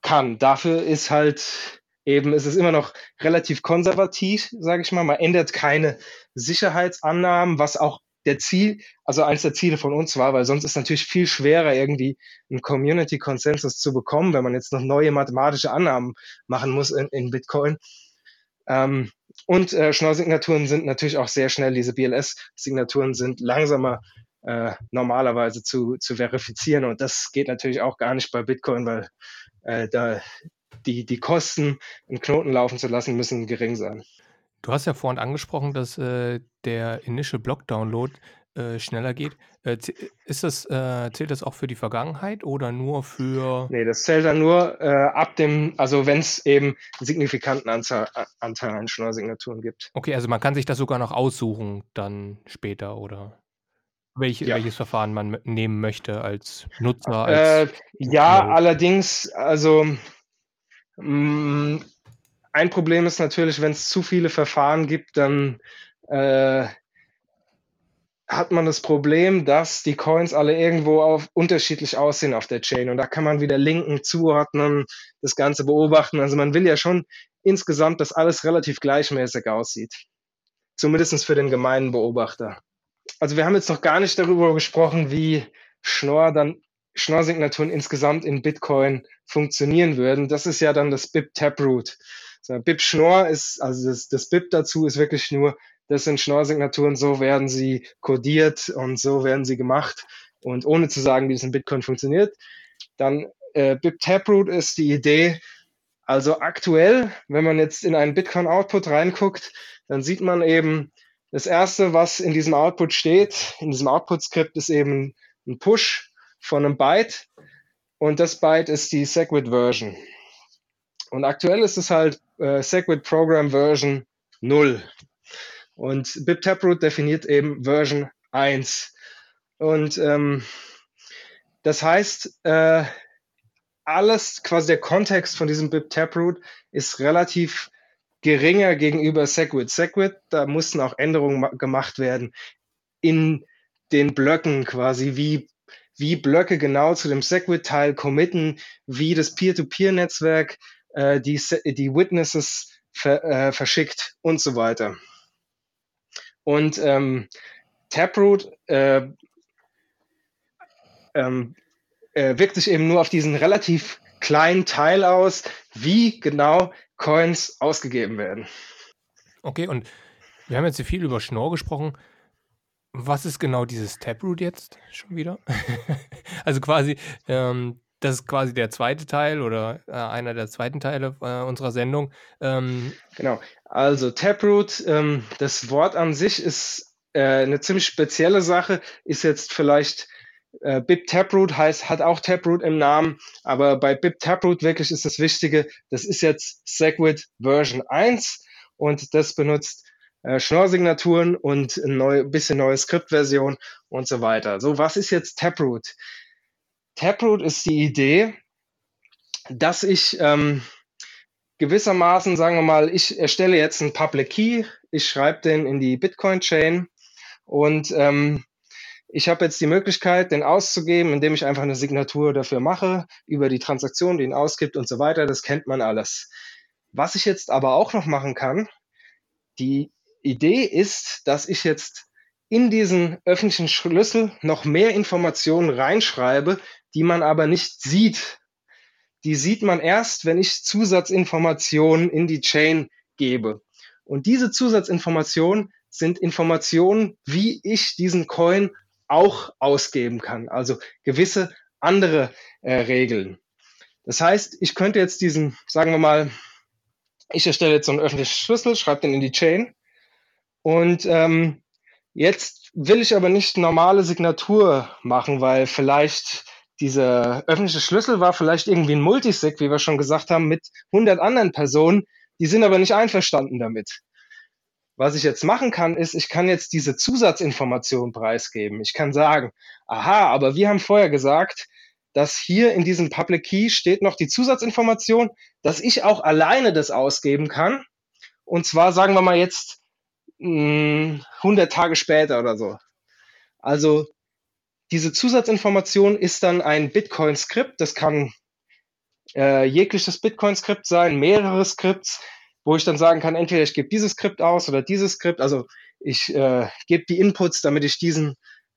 kann. Dafür ist halt eben, ist es immer noch relativ konservativ, sage ich mal. Man ändert keine Sicherheitsannahmen, was auch der Ziel, also eins der Ziele von uns war, weil sonst ist natürlich viel schwerer, irgendwie einen Community-Konsensus zu bekommen, wenn man jetzt noch neue mathematische Annahmen machen muss in, in Bitcoin. Ähm, und äh, Schnorr-Signaturen sind natürlich auch sehr schnell, diese BLS-Signaturen sind langsamer äh, normalerweise zu, zu verifizieren. Und das geht natürlich auch gar nicht bei Bitcoin, weil äh, da die, die Kosten, einen Knoten laufen zu lassen, müssen gering sein. Du hast ja vorhin angesprochen, dass äh, der Initial Block Download äh, schneller geht. Äh, ist das, äh, zählt das auch für die Vergangenheit oder nur für. Nee, das zählt dann nur äh, ab dem, also wenn es eben einen signifikanten Anzahl, Anteil an Schnorr-Signaturen gibt. Okay, also man kann sich das sogar noch aussuchen dann später, oder? Welche, ja. welches Verfahren man nehmen möchte als Nutzer? Als äh, ja, Node. allerdings, also mh, mm, ein Problem ist natürlich, wenn es zu viele Verfahren gibt, dann hat man das Problem, dass die Coins alle irgendwo auf, unterschiedlich aussehen auf der Chain. Und da kann man wieder linken, zuordnen, das Ganze beobachten. Also man will ja schon insgesamt, dass alles relativ gleichmäßig aussieht. Zumindest für den gemeinen Beobachter. Also wir haben jetzt noch gar nicht darüber gesprochen, wie Schnorr dann Schnorr-Signaturen insgesamt in Bitcoin funktionieren würden. Das ist ja dann das BIP Taproot. So, BIP Schnorr ist, also das, das BIP dazu ist wirklich nur das sind Schnorr-Signaturen, so werden sie codiert und so werden sie gemacht. Und ohne zu sagen, wie es in Bitcoin funktioniert. Dann äh, BIP Taproot ist die Idee, also aktuell, wenn man jetzt in einen Bitcoin-Output reinguckt, dann sieht man eben, das erste, was in diesem Output steht, in diesem Output-Skript, ist eben ein Push von einem Byte. Und das Byte ist die Segwit-Version. Und aktuell ist es halt äh, Segwit Program Version 0. Und BIP Taproot definiert eben Version 1. Und ähm, das heißt, äh, alles, quasi der Kontext von diesem BIP Taproot ist relativ geringer gegenüber Segwit. Segwit, da mussten auch Änderungen gemacht werden in den Blöcken quasi, wie, wie Blöcke genau zu dem Segwit-Teil committen, wie das Peer-to-Peer-Netzwerk äh, die, die Witnesses ver, äh, verschickt und so weiter. Und ähm, Taproot äh, ähm, äh, wirkt sich eben nur auf diesen relativ kleinen Teil aus, wie genau Coins ausgegeben werden. Okay, und wir haben jetzt hier viel über Schnorr gesprochen. Was ist genau dieses Taproot jetzt schon wieder? also quasi, ähm, das ist quasi der zweite Teil oder äh, einer der zweiten Teile äh, unserer Sendung. Ähm, genau, also Taproot, ähm, das Wort an sich ist äh, eine ziemlich spezielle Sache, ist jetzt vielleicht äh, BIP Taproot heißt, hat auch Taproot im Namen, aber bei BIP Taproot wirklich ist das Wichtige, das ist jetzt Segwit Version 1 und das benutzt äh, Schnorr-Signaturen und ein neu, bisschen neue Skriptversion und so weiter. So, was ist jetzt Taproot? Taproot ist die Idee, dass ich ähm, gewissermaßen, sagen wir mal, ich erstelle jetzt einen Public Key, ich schreibe den in die Bitcoin-Chain und ähm, ich habe jetzt die Möglichkeit, den auszugeben, indem ich einfach eine Signatur dafür mache, über die Transaktion, die ihn ausgibt und so weiter. Das kennt man alles. Was ich jetzt aber auch noch machen kann, die Idee ist, dass ich jetzt in diesen öffentlichen Schlüssel noch mehr Informationen reinschreibe, die man aber nicht sieht, die sieht man erst, wenn ich Zusatzinformationen in die Chain gebe. Und diese Zusatzinformationen sind Informationen, wie ich diesen Coin auch ausgeben kann. Also gewisse andere äh, Regeln. Das heißt, ich könnte jetzt diesen, sagen wir mal, ich erstelle jetzt so einen öffentlichen Schlüssel, schreibe den in die Chain und ähm, jetzt will ich aber nicht normale Signatur machen, weil vielleicht dieser öffentliche Schlüssel war vielleicht irgendwie ein Multisig, wie wir schon gesagt haben, mit 100 anderen Personen, die sind aber nicht einverstanden damit. Was ich jetzt machen kann, ist, ich kann jetzt diese Zusatzinformation preisgeben. Ich kann sagen, aha, aber wir haben vorher gesagt, dass hier in diesem Public Key steht noch die Zusatzinformation, dass ich auch alleine das ausgeben kann. Und zwar sagen wir mal jetzt mh, hm, 100 Tage später oder so. Also diese Zusatzinformation ist dann ein Bitcoin-Skript. Das kann äh, jegliches Bitcoin-Skript sein, mehrere Skripts, wo ich dann sagen kann, entweder ich gebe dieses Skript aus oder dieses Skript. Also ich äh, gebe die Inputs, damit ich diesen,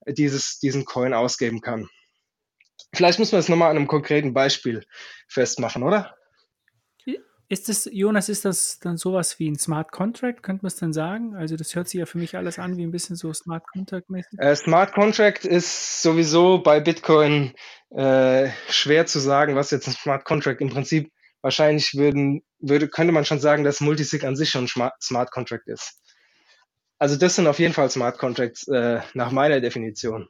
dieses, diesen Coin ausgeben kann. Vielleicht muss man es nochmal an einem konkreten Beispiel festmachen, oder? Ist das, Jonas, ist das dann sowas wie ein Smart Contract, könnte man es dann sagen? Also das hört sich ja für mich alles an wie ein bisschen so Smart Contract-mäßig. Äh, Smart Contract ist sowieso bei Bitcoin äh, schwer zu sagen, was jetzt ein Smart Contract im Prinzip wahrscheinlich würden, würde, könnte man schon sagen, dass Multisig an sich schon Smart Contract ist. Also das sind auf jeden Fall Smart Contracts äh, nach meiner Definition.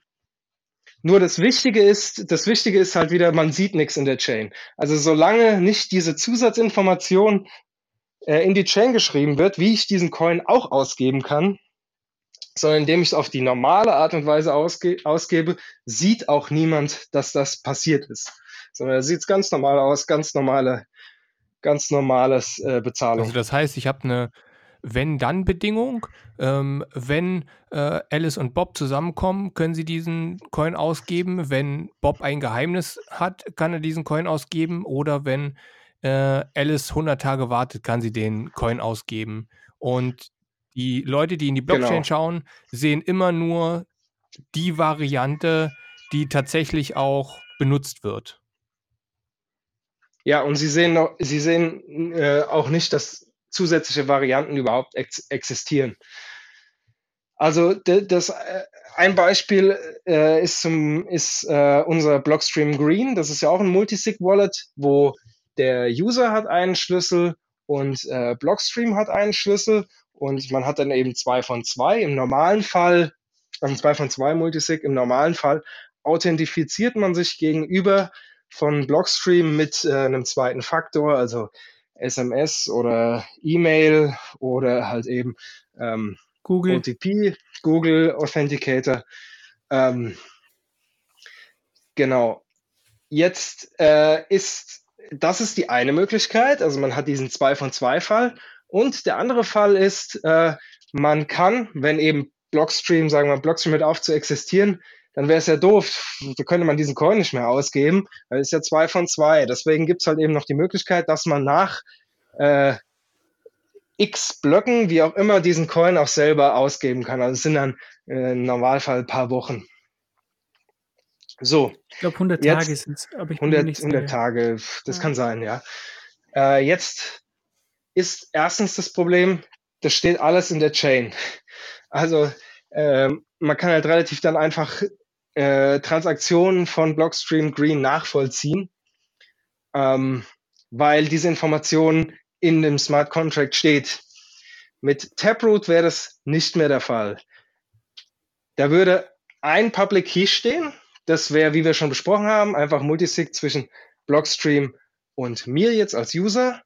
Nur das Wichtige ist, das Wichtige ist halt wieder, man sieht nichts in der Chain. Also solange nicht diese Zusatzinformation äh, in die Chain geschrieben wird, wie ich diesen Coin auch ausgeben kann, sondern indem ich es auf die normale Art und Weise ausge ausgebe, sieht auch niemand, dass das passiert ist. Sondern sieht es ganz normal aus, ganz normale, ganz normales äh, Bezahlung. Also das heißt, ich habe eine wenn-Dann-Bedingung. Ähm, wenn äh, Alice und Bob zusammenkommen, können sie diesen Coin ausgeben. Wenn Bob ein Geheimnis hat, kann er diesen Coin ausgeben. Oder wenn äh, Alice 100 Tage wartet, kann sie den Coin ausgeben. Und die Leute, die in die Blockchain genau. schauen, sehen immer nur die Variante, die tatsächlich auch benutzt wird. Ja, und sie sehen, sie sehen äh, auch nicht, dass zusätzliche Varianten überhaupt ex existieren. Also das, äh, ein Beispiel äh, ist, zum, ist äh, unser Blockstream Green. Das ist ja auch ein Multisig-Wallet, wo der User hat einen Schlüssel und äh, Blockstream hat einen Schlüssel und man hat dann eben zwei von zwei. Im normalen Fall, also zwei von zwei Multisig, im normalen Fall authentifiziert man sich gegenüber von Blockstream mit äh, einem zweiten Faktor, also SMS oder E-Mail oder halt eben ähm, Google. OTP, Google Authenticator. Ähm, genau. Jetzt äh, ist das ist die eine Möglichkeit. Also man hat diesen zwei von zwei Fall. Und der andere Fall ist, äh, man kann, wenn eben Blockstream, sagen wir, Blockstream hört auf zu existieren, dann wäre es ja doof, da könnte man diesen Coin nicht mehr ausgeben, weil es ja zwei von zwei. Deswegen gibt es halt eben noch die Möglichkeit, dass man nach äh, x Blöcken, wie auch immer, diesen Coin auch selber ausgeben kann. Also es sind dann äh, im Normalfall ein paar Wochen. So. Ich glaube 100 jetzt, Tage sind es. 100, 100 Tage, das ja. kann sein, ja. Äh, jetzt ist erstens das Problem, das steht alles in der Chain. Also äh, man kann halt relativ dann einfach äh, Transaktionen von Blockstream Green nachvollziehen, ähm, weil diese Information in dem Smart Contract steht. Mit Taproot wäre das nicht mehr der Fall. Da würde ein Public Key stehen. Das wäre, wie wir schon besprochen haben, einfach Multisig zwischen Blockstream und mir jetzt als User.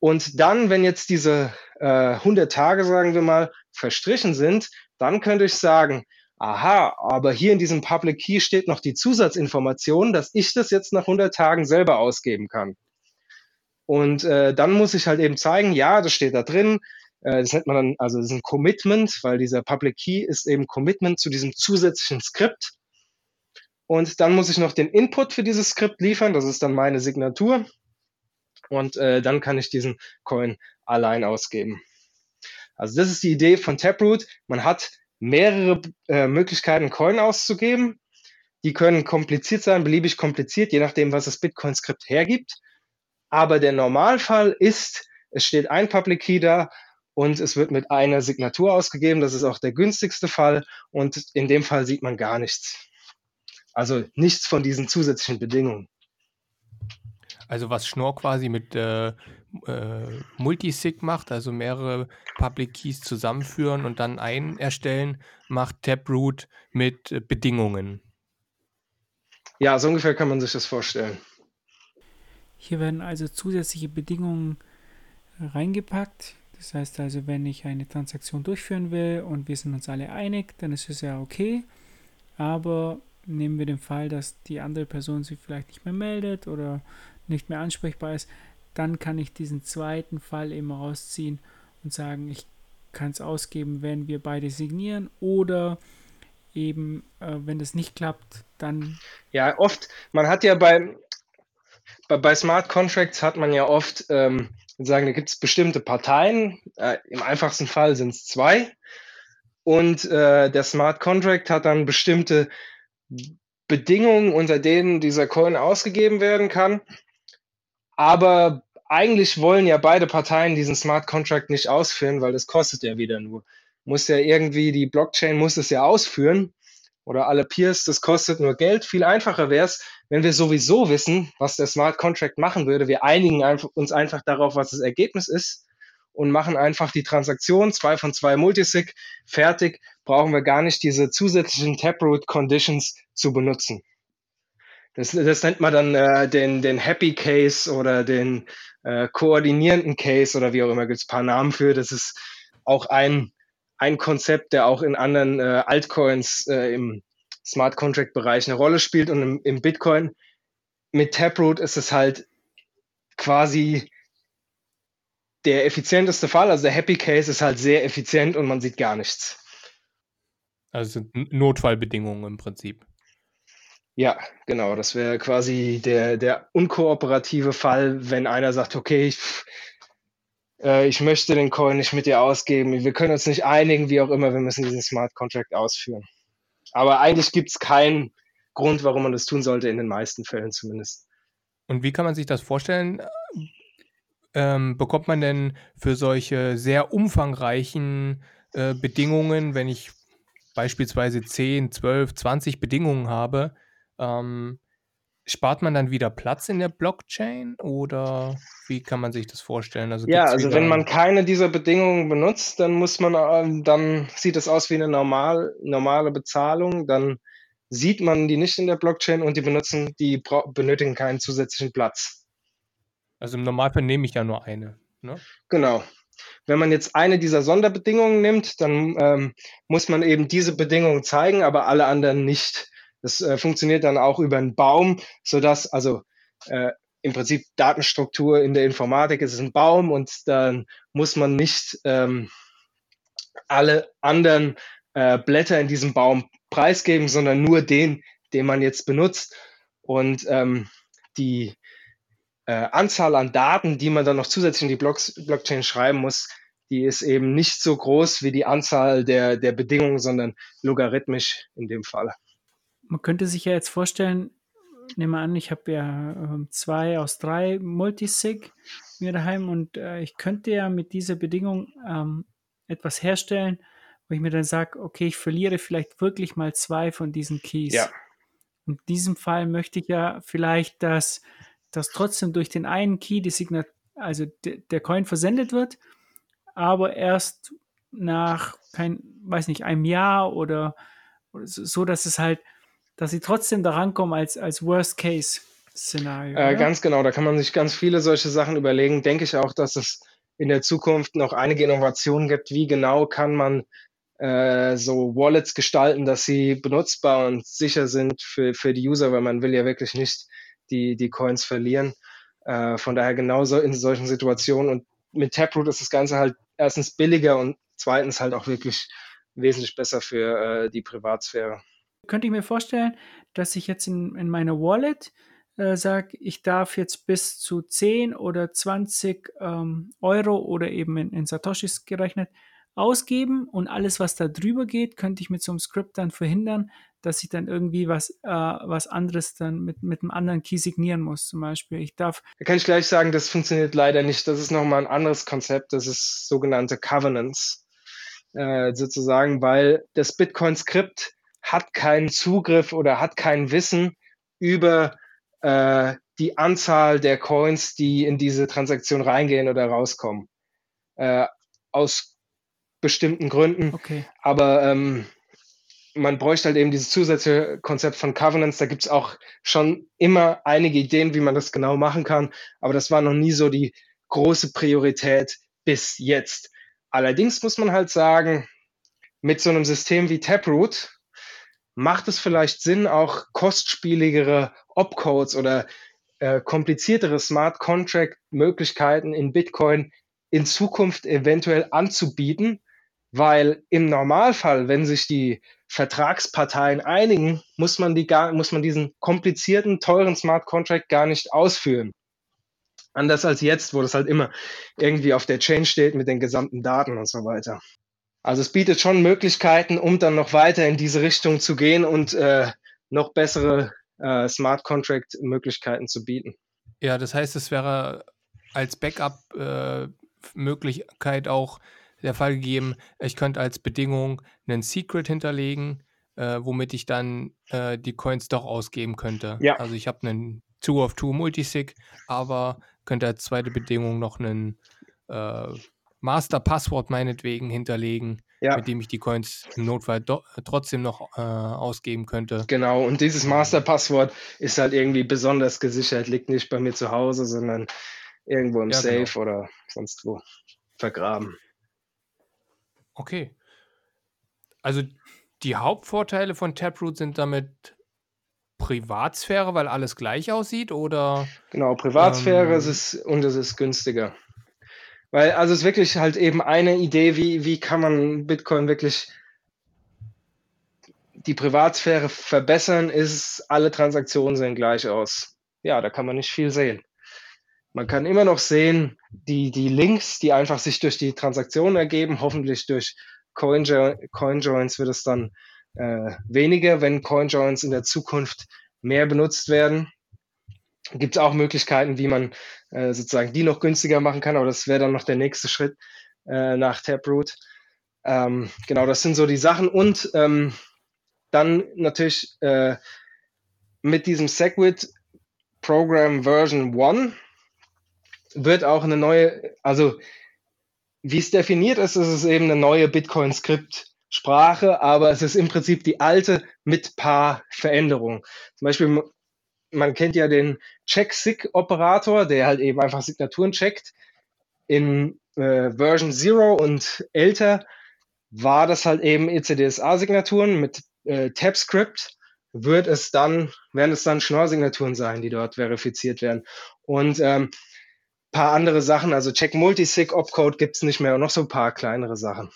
Und dann, wenn jetzt diese äh, 100 Tage, sagen wir mal, verstrichen sind, dann könnte ich sagen, aha, aber hier in diesem Public Key steht noch die Zusatzinformation, dass ich das jetzt nach 100 Tagen selber ausgeben kann. Und äh, dann muss ich halt eben zeigen, ja, das steht da drin. Äh, das nennt man dann, also das ist ein Commitment, weil dieser Public Key ist eben Commitment zu diesem zusätzlichen Skript. Und dann muss ich noch den Input für dieses Skript liefern, das ist dann meine Signatur. Und äh, dann kann ich diesen Coin allein ausgeben. Also das ist die Idee von Taproot. Man hat mehrere äh, Möglichkeiten, Coin auszugeben. Die können kompliziert sein, beliebig kompliziert, je nachdem, was das Bitcoin-Skript hergibt. Aber der Normalfall ist, es steht ein Public Key da und es wird mit einer Signatur ausgegeben. Das ist auch der günstigste Fall und in dem Fall sieht man gar nichts. Also nichts von diesen zusätzlichen Bedingungen. Also was Schnorr quasi mit äh, äh, Multisig macht, also mehrere Public Keys zusammenführen und dann einen erstellen, macht Taproot mit äh, Bedingungen. Ja, so ungefähr kann man sich das vorstellen. Hier werden also zusätzliche Bedingungen reingepackt. Das heißt also, wenn ich eine Transaktion durchführen will und wir sind uns alle einig, dann ist es ja okay. Aber nehmen wir den Fall, dass die andere Person sich vielleicht nicht mehr meldet oder nicht mehr ansprechbar ist, dann kann ich diesen zweiten Fall eben rausziehen und sagen, ich kann es ausgeben, wenn wir beide signieren oder eben, äh, wenn das nicht klappt, dann. Ja, oft, man hat ja bei, bei, bei Smart Contracts hat man ja oft, ähm, sagen, da gibt es bestimmte Parteien, äh, im einfachsten Fall sind es zwei und äh, der Smart Contract hat dann bestimmte Bedingungen, unter denen dieser Coin ausgegeben werden kann. Aber eigentlich wollen ja beide Parteien diesen Smart Contract nicht ausführen, weil das kostet ja wieder nur. Muss ja irgendwie, die Blockchain muss es ja ausführen oder alle Peers, das kostet nur Geld. Viel einfacher wäre es, wenn wir sowieso wissen, was der Smart Contract machen würde. Wir einigen uns einfach darauf, was das Ergebnis ist und machen einfach die Transaktion, zwei von zwei Multisig, fertig, brauchen wir gar nicht diese zusätzlichen Taproot Conditions zu benutzen. Das, das nennt man dann äh, den, den Happy Case oder den äh, koordinierenden Case oder wie auch immer, gibt es ein paar Namen für. Das ist auch ein, ein Konzept, der auch in anderen äh, Altcoins äh, im Smart Contract Bereich eine Rolle spielt und im, im Bitcoin mit Taproot ist es halt quasi der effizienteste Fall, also der Happy Case ist halt sehr effizient und man sieht gar nichts. Also Notfallbedingungen im Prinzip. Ja, genau. Das wäre quasi der, der unkooperative Fall, wenn einer sagt, okay, ich, äh, ich möchte den Coin nicht mit dir ausgeben, wir können uns nicht einigen, wie auch immer, wir müssen diesen Smart Contract ausführen. Aber eigentlich gibt es keinen Grund, warum man das tun sollte, in den meisten Fällen zumindest. Und wie kann man sich das vorstellen? ähm, bekommt man denn für solche sehr umfangreichen äh, Bedingungen, wenn ich beispielsweise 10, 12, 20 Bedingungen habe, ähm, spart man dann wieder Platz in der Blockchain oder wie kann man sich das vorstellen? Also ja, also wenn man keine dieser Bedingungen benutzt, dann muss man, äh, dann sieht es aus wie eine normal, normale Bezahlung, dann sieht man die nicht in der Blockchain und die benutzen, die benötigen keinen zusätzlichen Platz. Also im Normalfall nehme ich ja nur eine. Ne? Genau. Wenn man jetzt eine dieser Sonderbedingungen nimmt, dann ähm, muss man eben diese Bedingungen zeigen, aber alle anderen nicht. Das äh, funktioniert dann auch über einen Baum, sodass also äh, im Prinzip Datenstruktur in der Informatik ist ein Baum und dann muss man nicht ähm, alle anderen äh, Blätter in diesem Baum preisgeben, sondern nur den, den man jetzt benutzt. Und ähm, die äh, Anzahl an Daten, die man dann noch zusätzlich in die Blocks, Blockchain schreiben muss, die ist eben nicht so groß wie die Anzahl der, der Bedingungen, sondern logarithmisch in dem Fall. Man könnte sich ja jetzt vorstellen, nehmen wir an, ich habe ja äh, zwei aus drei Multisig mir daheim und äh, ich könnte ja mit dieser Bedingung ähm, etwas herstellen, wo ich mir dann sage, okay, ich verliere vielleicht wirklich mal zwei von diesen Keys. Ja. In diesem Fall möchte ich ja vielleicht, dass dass trotzdem durch den einen Key die Signatur, also de, der Coin versendet wird, aber erst nach kein, weiß nicht, einem Jahr oder, oder so, dass es halt, dass sie trotzdem da rankommen als, als Worst Case Szenario. Äh, ganz genau, da kann man sich ganz viele solche Sachen überlegen. Denke ich auch, dass es in der Zukunft noch einige Innovationen gibt. Wie genau kann man äh, so Wallets gestalten, dass sie benutzbar und sicher sind für, für die User, weil man will ja wirklich nicht die, die Coins verlieren. Äh, von daher genauso in solchen Situationen. Und mit Taproot ist das Ganze halt erstens billiger und zweitens halt auch wirklich wesentlich besser für äh, die Privatsphäre. Könnte ich mir vorstellen, dass ich jetzt in, in meiner Wallet äh, sage, ich darf jetzt bis zu 10 oder 20 ähm, Euro oder eben in, in Satoshis gerechnet ausgeben und alles, was da drüber geht, könnte ich mit so einem Skript dann verhindern, dass ich dann irgendwie was, äh, was anderes dann mit, mit einem anderen Key signieren muss, zum Beispiel. Ich darf. Da kann ich gleich sagen, das funktioniert leider nicht. Das ist nochmal ein anderes Konzept. Das ist sogenannte Covenants, äh, sozusagen, weil das Bitcoin-Skript hat keinen Zugriff oder hat kein Wissen über äh, die Anzahl der Coins, die in diese Transaktion reingehen oder rauskommen. Äh, aus bestimmten Gründen. Okay. Aber ähm, man bräuchte halt eben dieses zusätzliche Konzept von Covenants. Da gibt es auch schon immer einige Ideen, wie man das genau machen kann, aber das war noch nie so die große Priorität bis jetzt. Allerdings muss man halt sagen, mit so einem System wie Taproot macht es vielleicht Sinn, auch kostspieligere Opcodes oder äh, kompliziertere Smart Contract Möglichkeiten in Bitcoin in Zukunft eventuell anzubieten, weil im Normalfall, wenn sich die Vertragsparteien einigen, muss man, die gar, muss man diesen komplizierten, teuren Smart Contract gar nicht ausführen. Anders als jetzt, wo das halt immer irgendwie auf der Chain steht mit den gesamten Daten und so weiter. Also es bietet schon Möglichkeiten, um dann noch weiter in diese Richtung zu gehen und äh, noch bessere äh, Smart Contract Möglichkeiten zu bieten. Ja, das heißt, es wäre als Backup äh, Möglichkeit auch der Fall gegeben, ich könnte als Bedingung einen Secret hinterlegen, äh, womit ich dann äh, die Coins doch ausgeben könnte. Ja. Also ich habe einen 2 of 2 Multisig, aber könnte als zweite Bedingung noch einen äh, Master-Passwort meinetwegen hinterlegen, Ja. mit dem ich die Coins im Notfall do- trotzdem noch äh, ausgeben könnte. Genau, und dieses Masterpasswort ist halt irgendwie besonders gesichert, liegt nicht bei mir zu Hause, sondern irgendwo im Ja, Safe genau. oder sonst wo vergraben. Okay. Also die Hauptvorteile von Taproot sind damit Privatsphäre, weil alles gleich aussieht, oder? Genau, Privatsphäre Ähm. es ist und es ist günstiger. Weil, also es ist wirklich halt eben eine Idee, wie, wie kann man Bitcoin wirklich die Privatsphäre verbessern, ist, alle Transaktionen sehen gleich aus. Ja, da kann man nicht viel sehen. Man kann immer noch sehen, die, die Links, die einfach sich durch die Transaktionen ergeben, hoffentlich durch CoinJo CoinJoins wird es dann äh, weniger, wenn CoinJoins in der Zukunft mehr benutzt werden. Gibt es auch Möglichkeiten, wie man äh, sozusagen die noch günstiger machen kann, aber das wäre dann noch der nächste Schritt äh, nach Taproot. Ähm, genau, das sind so die Sachen. Und ähm, dann natürlich äh, mit diesem Segwit Program Version 1 wird auch eine neue, also wie es definiert ist, ist es eben eine neue Bitcoin-Skript-Sprache, aber es ist im Prinzip die alte mit paar Veränderungen. Zum Beispiel, man kennt ja den Check-Sig-Operator, der halt eben einfach Signaturen checkt. In äh, Version 0 und älter war das halt eben ECDSA-Signaturen mit äh, TabScript wird es dann, werden es dann Schnorr-Signaturen sein, die dort verifiziert werden. Und ähm, paar andere Sachen, also Check Multisig Opcode gibt's nicht mehr und noch so ein paar kleinere Sachen.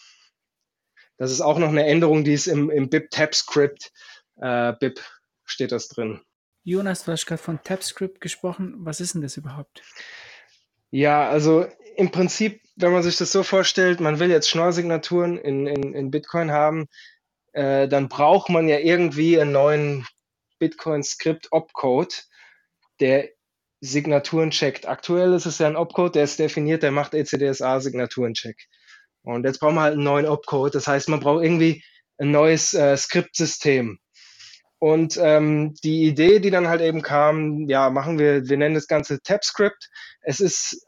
Das ist auch noch eine Änderung, die ist im, im BIP TabScript, äh, BIP steht das drin. Jonas, du hast gerade von TabScript gesprochen. Was ist denn das überhaupt? Ja, also im Prinzip, wenn man sich das so vorstellt, man will jetzt Schnorr-Signaturen in, in, in Bitcoin haben, äh, dann braucht man ja irgendwie einen neuen Bitcoin-Skript-Opcode, der Signaturen checkt. Aktuell ist es ja ein Opcode, der ist definiert, der macht ECDSA-Signaturen-Check. Und jetzt brauchen wir halt einen neuen Opcode. Das heißt, man braucht irgendwie ein neues äh, Skriptsystem. Und ähm, die Idee, die dann halt eben kam, ja, machen wir, wir nennen das Ganze TabScript. Es ist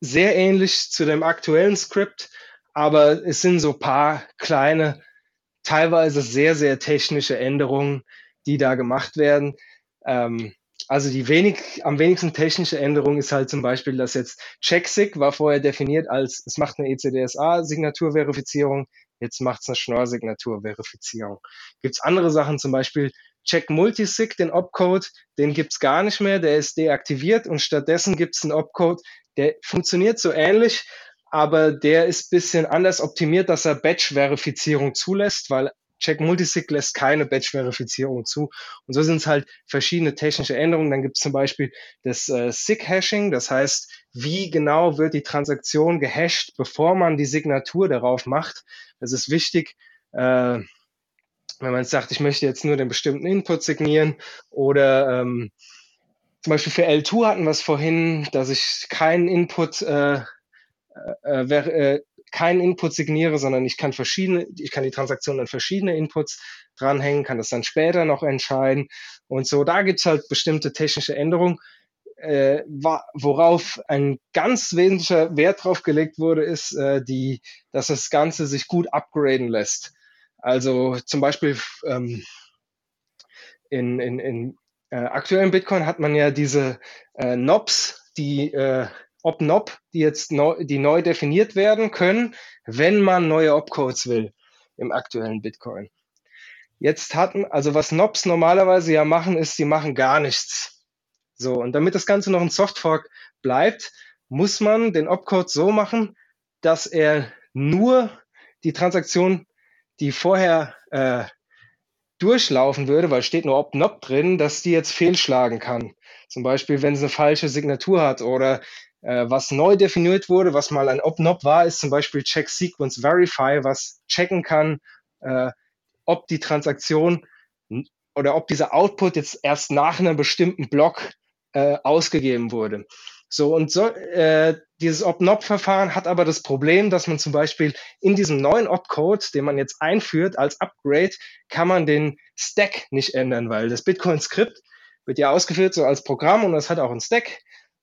sehr ähnlich zu dem aktuellen Skript, aber es sind so paar kleine, teilweise sehr, sehr technische Änderungen, die da gemacht werden. Ähm, also die wenig, am wenigsten technische Änderung ist halt zum Beispiel, dass jetzt CheckSig war vorher definiert als, es macht eine ECDSA-Signaturverifizierung, jetzt macht es eine Schnorr-Signaturverifizierung. Gibt es andere Sachen, zum Beispiel Check Multisig, den Opcode, den gibt's gar nicht mehr, der ist deaktiviert und stattdessen gibt's einen Opcode, der funktioniert so ähnlich, aber der ist bisschen anders optimiert, dass er Batch-Verifizierung zulässt, weil Check Multisig lässt keine Batch-Verifizierung zu. Und so sind es halt verschiedene technische Änderungen. Dann gibt es zum Beispiel das äh, SIG-Hashing, das heißt, wie genau wird die Transaktion gehasht, bevor man die Signatur darauf macht. Das ist wichtig, äh, wenn man sagt, ich möchte jetzt nur den bestimmten Input signieren oder ähm, zum Beispiel für L2 hatten wir es vorhin, dass ich keinen Input äh, äh, äh, keinen Input signiere, sondern ich kann verschiedene, ich kann die Transaktion an verschiedene Inputs dranhängen, kann das dann später noch entscheiden. Und so, da gibt's halt bestimmte technische Änderungen, äh, worauf ein ganz wesentlicher Wert drauf gelegt wurde, ist, äh, die, dass das Ganze sich gut upgraden lässt. Also zum Beispiel ähm, in, in, in äh, aktuellen Bitcoin hat man ja diese äh, Knobs, die äh, Op-Nob, die jetzt neu, die neu definiert werden können, wenn man neue Opcodes will im aktuellen Bitcoin. Jetzt hatten, also was Nobs normalerweise ja machen, ist, sie machen gar nichts. So, und damit das Ganze noch ein Softfork bleibt, muss man den Opcode so machen, dass er nur die Transaktion, die vorher äh, durchlaufen würde, weil steht nur Op-Nob drin, dass die jetzt fehlschlagen kann. Zum Beispiel, wenn es eine falsche Signatur hat oder Äh, was neu definiert wurde, was mal ein OpNob war, ist zum Beispiel Check Sequence Verify, was checken kann, äh, ob die Transaktion oder ob dieser Output jetzt erst nach einem bestimmten Block äh, ausgegeben wurde. So, und so, äh, dieses Op-Nob-Verfahren hat aber das Problem, dass man zum Beispiel in diesem neuen Op-Code, den man jetzt einführt als Upgrade, kann man den Stack nicht ändern, weil das Bitcoin-Skript wird ja ausgeführt so als Programm und das hat auch einen Stack.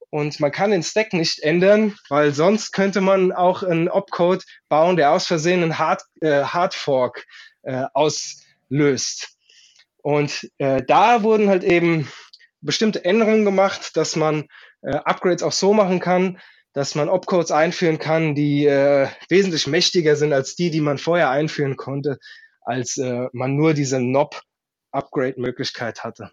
Und man kann den Stack nicht ändern, weil sonst könnte man auch einen Opcode bauen, der aus Versehen einen Hard, äh, Hard Fork äh, auslöst. Und äh, da wurden halt eben bestimmte Änderungen gemacht, dass man äh, Upgrades auch so machen kann, dass man Opcodes einführen kann, die äh, wesentlich mächtiger sind als die, die man vorher einführen konnte, als äh, man nur diese Knob-Upgrade-Möglichkeit hatte.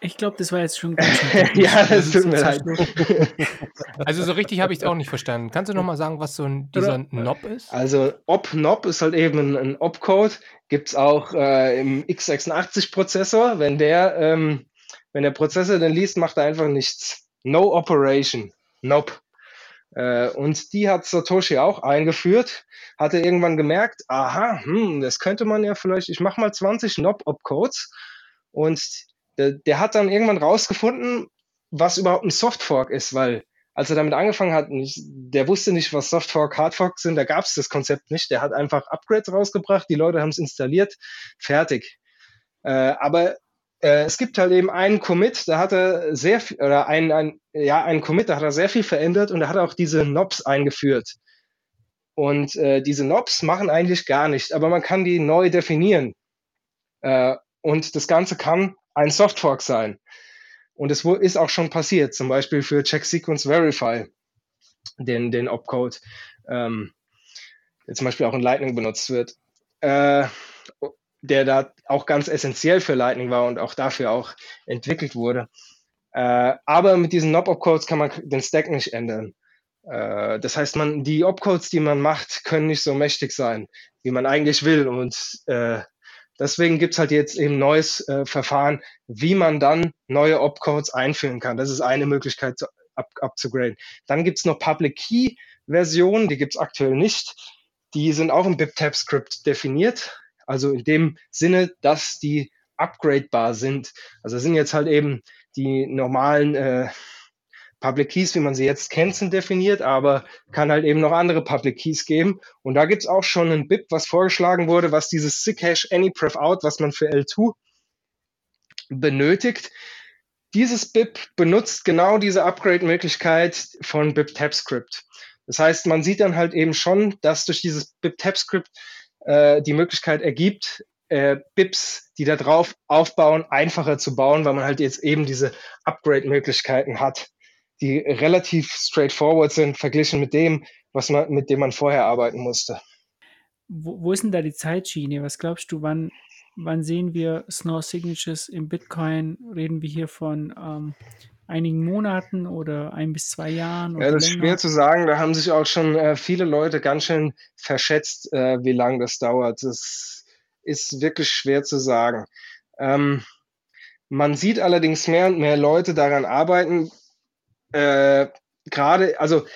Ich glaube, das war jetzt schon ganz schön. ja, das tut mir leid. Also so richtig habe ich es auch nicht verstanden. Kannst du noch mal sagen, was so ein, dieser Knob ist? Also Op-Knob ist halt eben ein Op-Code. Gibt es auch äh, im x86-Prozessor. Wenn der, ähm, wenn der Prozessor den liest, macht er einfach nichts. No Operation. Knob. Äh, und die hat Satoshi auch eingeführt. Hatte irgendwann gemerkt, aha, hm, das könnte man ja vielleicht, ich mache mal 20 Knob-Op-Codes. Und der, der hat dann irgendwann rausgefunden, was überhaupt ein Softfork ist, weil als er damit angefangen hat, nicht, der wusste nicht, was Softfork, Hardfork sind, da gab es das Konzept nicht. Der hat einfach Upgrades rausgebracht, die Leute haben es installiert, fertig. Äh, aber äh, es gibt halt eben einen Commit, da hat er sehr viel, oder ein, ein, ja, einen Commit, da hat er sehr viel verändert und da hat er auch diese Knobs eingeführt. Und äh, diese Knobs machen eigentlich gar nichts, aber man kann die neu definieren. Äh, und das Ganze kann ein Softfork sein. Und es ist auch schon passiert, zum Beispiel für Check Sequence Verify, den, den Opcode, ähm, der zum Beispiel auch in Lightning benutzt wird, äh, der da auch ganz essentiell für Lightning war und auch dafür auch entwickelt wurde. Äh, aber mit diesen Knob-Opcodes kann man den Stack nicht ändern. Äh, das heißt, man, die Opcodes, die man macht, können nicht so mächtig sein, wie man eigentlich will. Und äh, Deswegen gibt's halt jetzt eben neues äh, Verfahren, wie man dann neue Opcodes einführen kann. Das ist eine Möglichkeit zu, up, upzugraden. Dann gibt's noch Public Key Versionen, die gibt's aktuell nicht. Die sind auch im BibTab-Script definiert. Also in dem Sinne, dass die upgradebar sind. Also sind jetzt halt eben die normalen äh, Public Keys, wie man sie jetzt kennt, sind definiert, aber kann halt eben noch andere Public Keys geben. Und da gibt's auch schon ein BIP, was vorgeschlagen wurde, was dieses SIGHASH AnyPrefOut, was man für L2 benötigt. Dieses BIP benutzt genau diese Upgrade-Möglichkeit von BIP TabScript. Das heißt, man sieht dann halt eben schon, dass durch dieses BIP TabScript äh, die Möglichkeit ergibt, äh, BIPs, die da drauf aufbauen, einfacher zu bauen, weil man halt jetzt eben diese Upgrade-Möglichkeiten hat die relativ straightforward sind, verglichen mit dem, was man, mit dem man vorher arbeiten musste. Wo, wo ist denn da die Zeitschiene? Was glaubst du, wann, wann sehen wir Snow Signatures im Bitcoin? Reden wir hier von ähm, einigen Monaten oder ein bis zwei Jahren? ja, das ist schwer zu sagen. Da haben sich auch schon äh, viele Leute ganz schön verschätzt, äh, wie lange das dauert. Das ist wirklich schwer zu sagen. Ähm, man sieht allerdings mehr und mehr Leute daran arbeiten, äh, gerade, also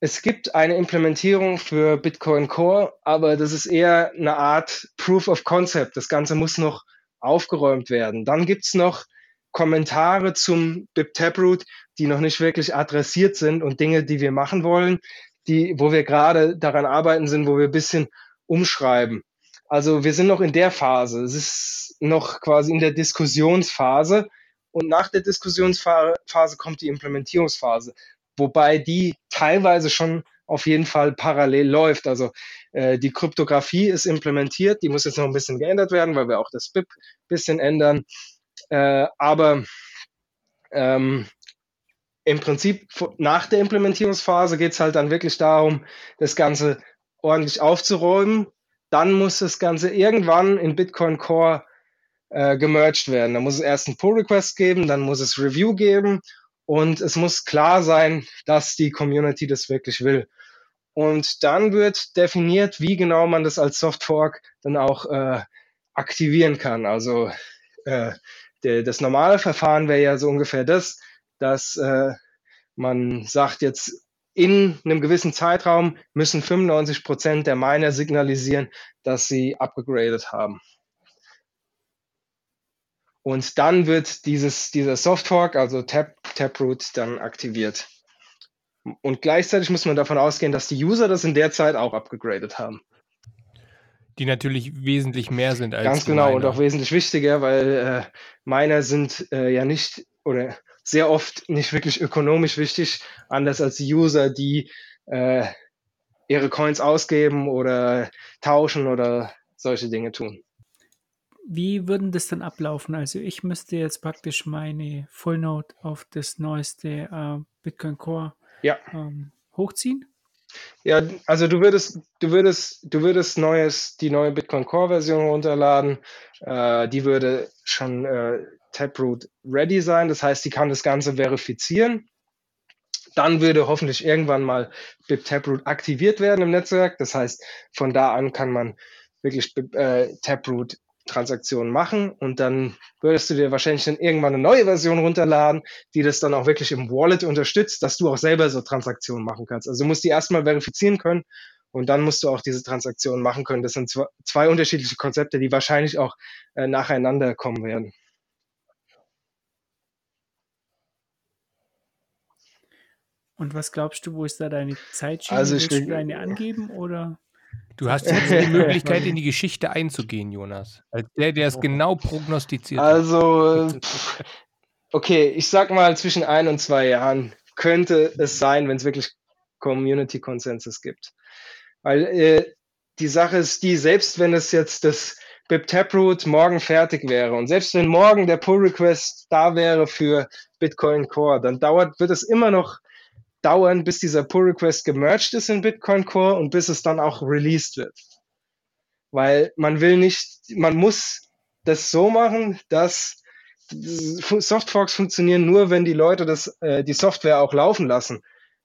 es gibt eine Implementierung für Bitcoin Core, aber das ist eher eine Art Proof of Concept. Das Ganze muss noch aufgeräumt werden. Dann gibt's noch Kommentare zum BIP Taproot, die noch nicht wirklich adressiert sind und Dinge, die wir machen wollen, die, wo wir gerade daran arbeiten sind, wo wir ein bisschen umschreiben. Also wir sind noch in der Phase. Es ist noch quasi in der Diskussionsphase. Und nach der Diskussionsphase kommt die Implementierungsphase, wobei die teilweise schon auf jeden Fall parallel läuft. Also äh, die Kryptographie ist implementiert, die muss jetzt noch ein bisschen geändert werden, weil wir auch das BIP ein bisschen ändern. Äh, aber ähm, im Prinzip nach der Implementierungsphase geht es halt dann wirklich darum, das Ganze ordentlich aufzuräumen. Dann muss das Ganze irgendwann in Bitcoin Core äh, gemerged werden. Da muss es erst einen Pull-Request geben, dann muss es Review geben und es muss klar sein, dass die Community das wirklich will. Und dann wird definiert, wie genau man das als Softfork dann auch äh, aktivieren kann. Also äh, der, das normale Verfahren wäre ja so ungefähr das, dass äh, man sagt jetzt, in einem gewissen Zeitraum müssen 95 Prozent der Miner signalisieren, dass sie abgegradet haben. Und dann wird dieses, dieser Softfork, also Tap, Taproot, dann aktiviert. Und gleichzeitig muss man davon ausgehen, dass die User das in der Zeit auch abgegradet haben. Die natürlich wesentlich mehr sind als Ganz genau und auch wesentlich wichtiger, weil äh, Miner sind äh, ja nicht oder sehr oft nicht wirklich ökonomisch wichtig, anders als die User, die äh, ihre Coins ausgeben oder tauschen oder solche Dinge tun. Wie würden das dann ablaufen? Also ich müsste jetzt praktisch meine Full Node auf das neueste äh, Bitcoin Core ja. ähm, hochziehen? Ja, also du würdest, du würdest, du würdest neues, die neue Bitcoin Core Version runterladen. Äh, die würde schon äh, Taproot ready sein. Das heißt, die kann das Ganze verifizieren. Dann würde hoffentlich irgendwann mal BIP Taproot aktiviert werden im Netzwerk. Das heißt, von da an kann man wirklich äh, Taproot Transaktionen machen und dann würdest du dir wahrscheinlich dann irgendwann eine neue Version runterladen, die das dann auch wirklich im Wallet unterstützt, dass du auch selber so Transaktionen machen kannst. Also du musst die erstmal verifizieren können und dann musst du auch diese Transaktionen machen können. Das sind zwei, unterschiedliche Konzepte, die wahrscheinlich auch äh, nacheinander kommen werden. Und was glaubst du, wo ist da deine Zeitschiene? Also ich Willst du eine angeben oder? Du hast jetzt die Möglichkeit, in die Geschichte einzugehen, Jonas. Als der, der es genau prognostiziert also, hat. okay, ich sag mal, zwischen ein und zwei Jahren könnte es sein, wenn es wirklich Community Consensus gibt. Weil äh, die Sache ist die, selbst wenn es jetzt das BIP Taproot morgen fertig wäre und selbst wenn morgen der Pull Request da wäre für Bitcoin Core, dann dauert, wird es immer noch dauern, bis dieser Pull Request gemerged ist in Bitcoin Core und bis es dann auch released wird. Weil man will nicht, man muss das so machen, dass Softforks funktionieren nur, wenn die Leute das, äh, die Software auch laufen lassen.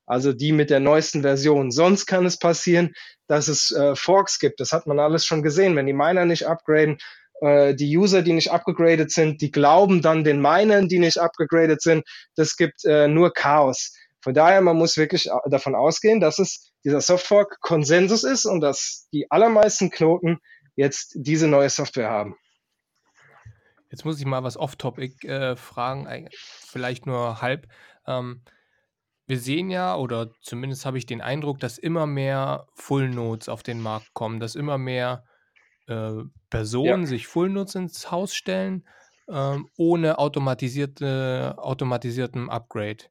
Also die mit der neuesten Version. Sonst kann es passieren, dass es äh, Forks gibt. Das hat man alles schon gesehen. Wenn die Miner nicht upgraden, äh, die User, die nicht abgegradet sind, die glauben dann den Minern, die nicht abgegradet sind. Das gibt äh, nur Chaos. Von daher, man muss wirklich davon ausgehen, dass es dieser Softfork Konsensus ist und dass die allermeisten Knoten jetzt diese neue Software haben. Jetzt muss ich mal was off-topic äh, fragen, vielleicht nur halb. Ähm, wir sehen ja, oder zumindest habe ich den Eindruck, dass immer mehr Full Nodes auf den Markt kommen, dass immer mehr äh, Personen ja. sich Full Nodes ins Haus stellen, ähm, ohne automatisierte, automatisierten Upgrade.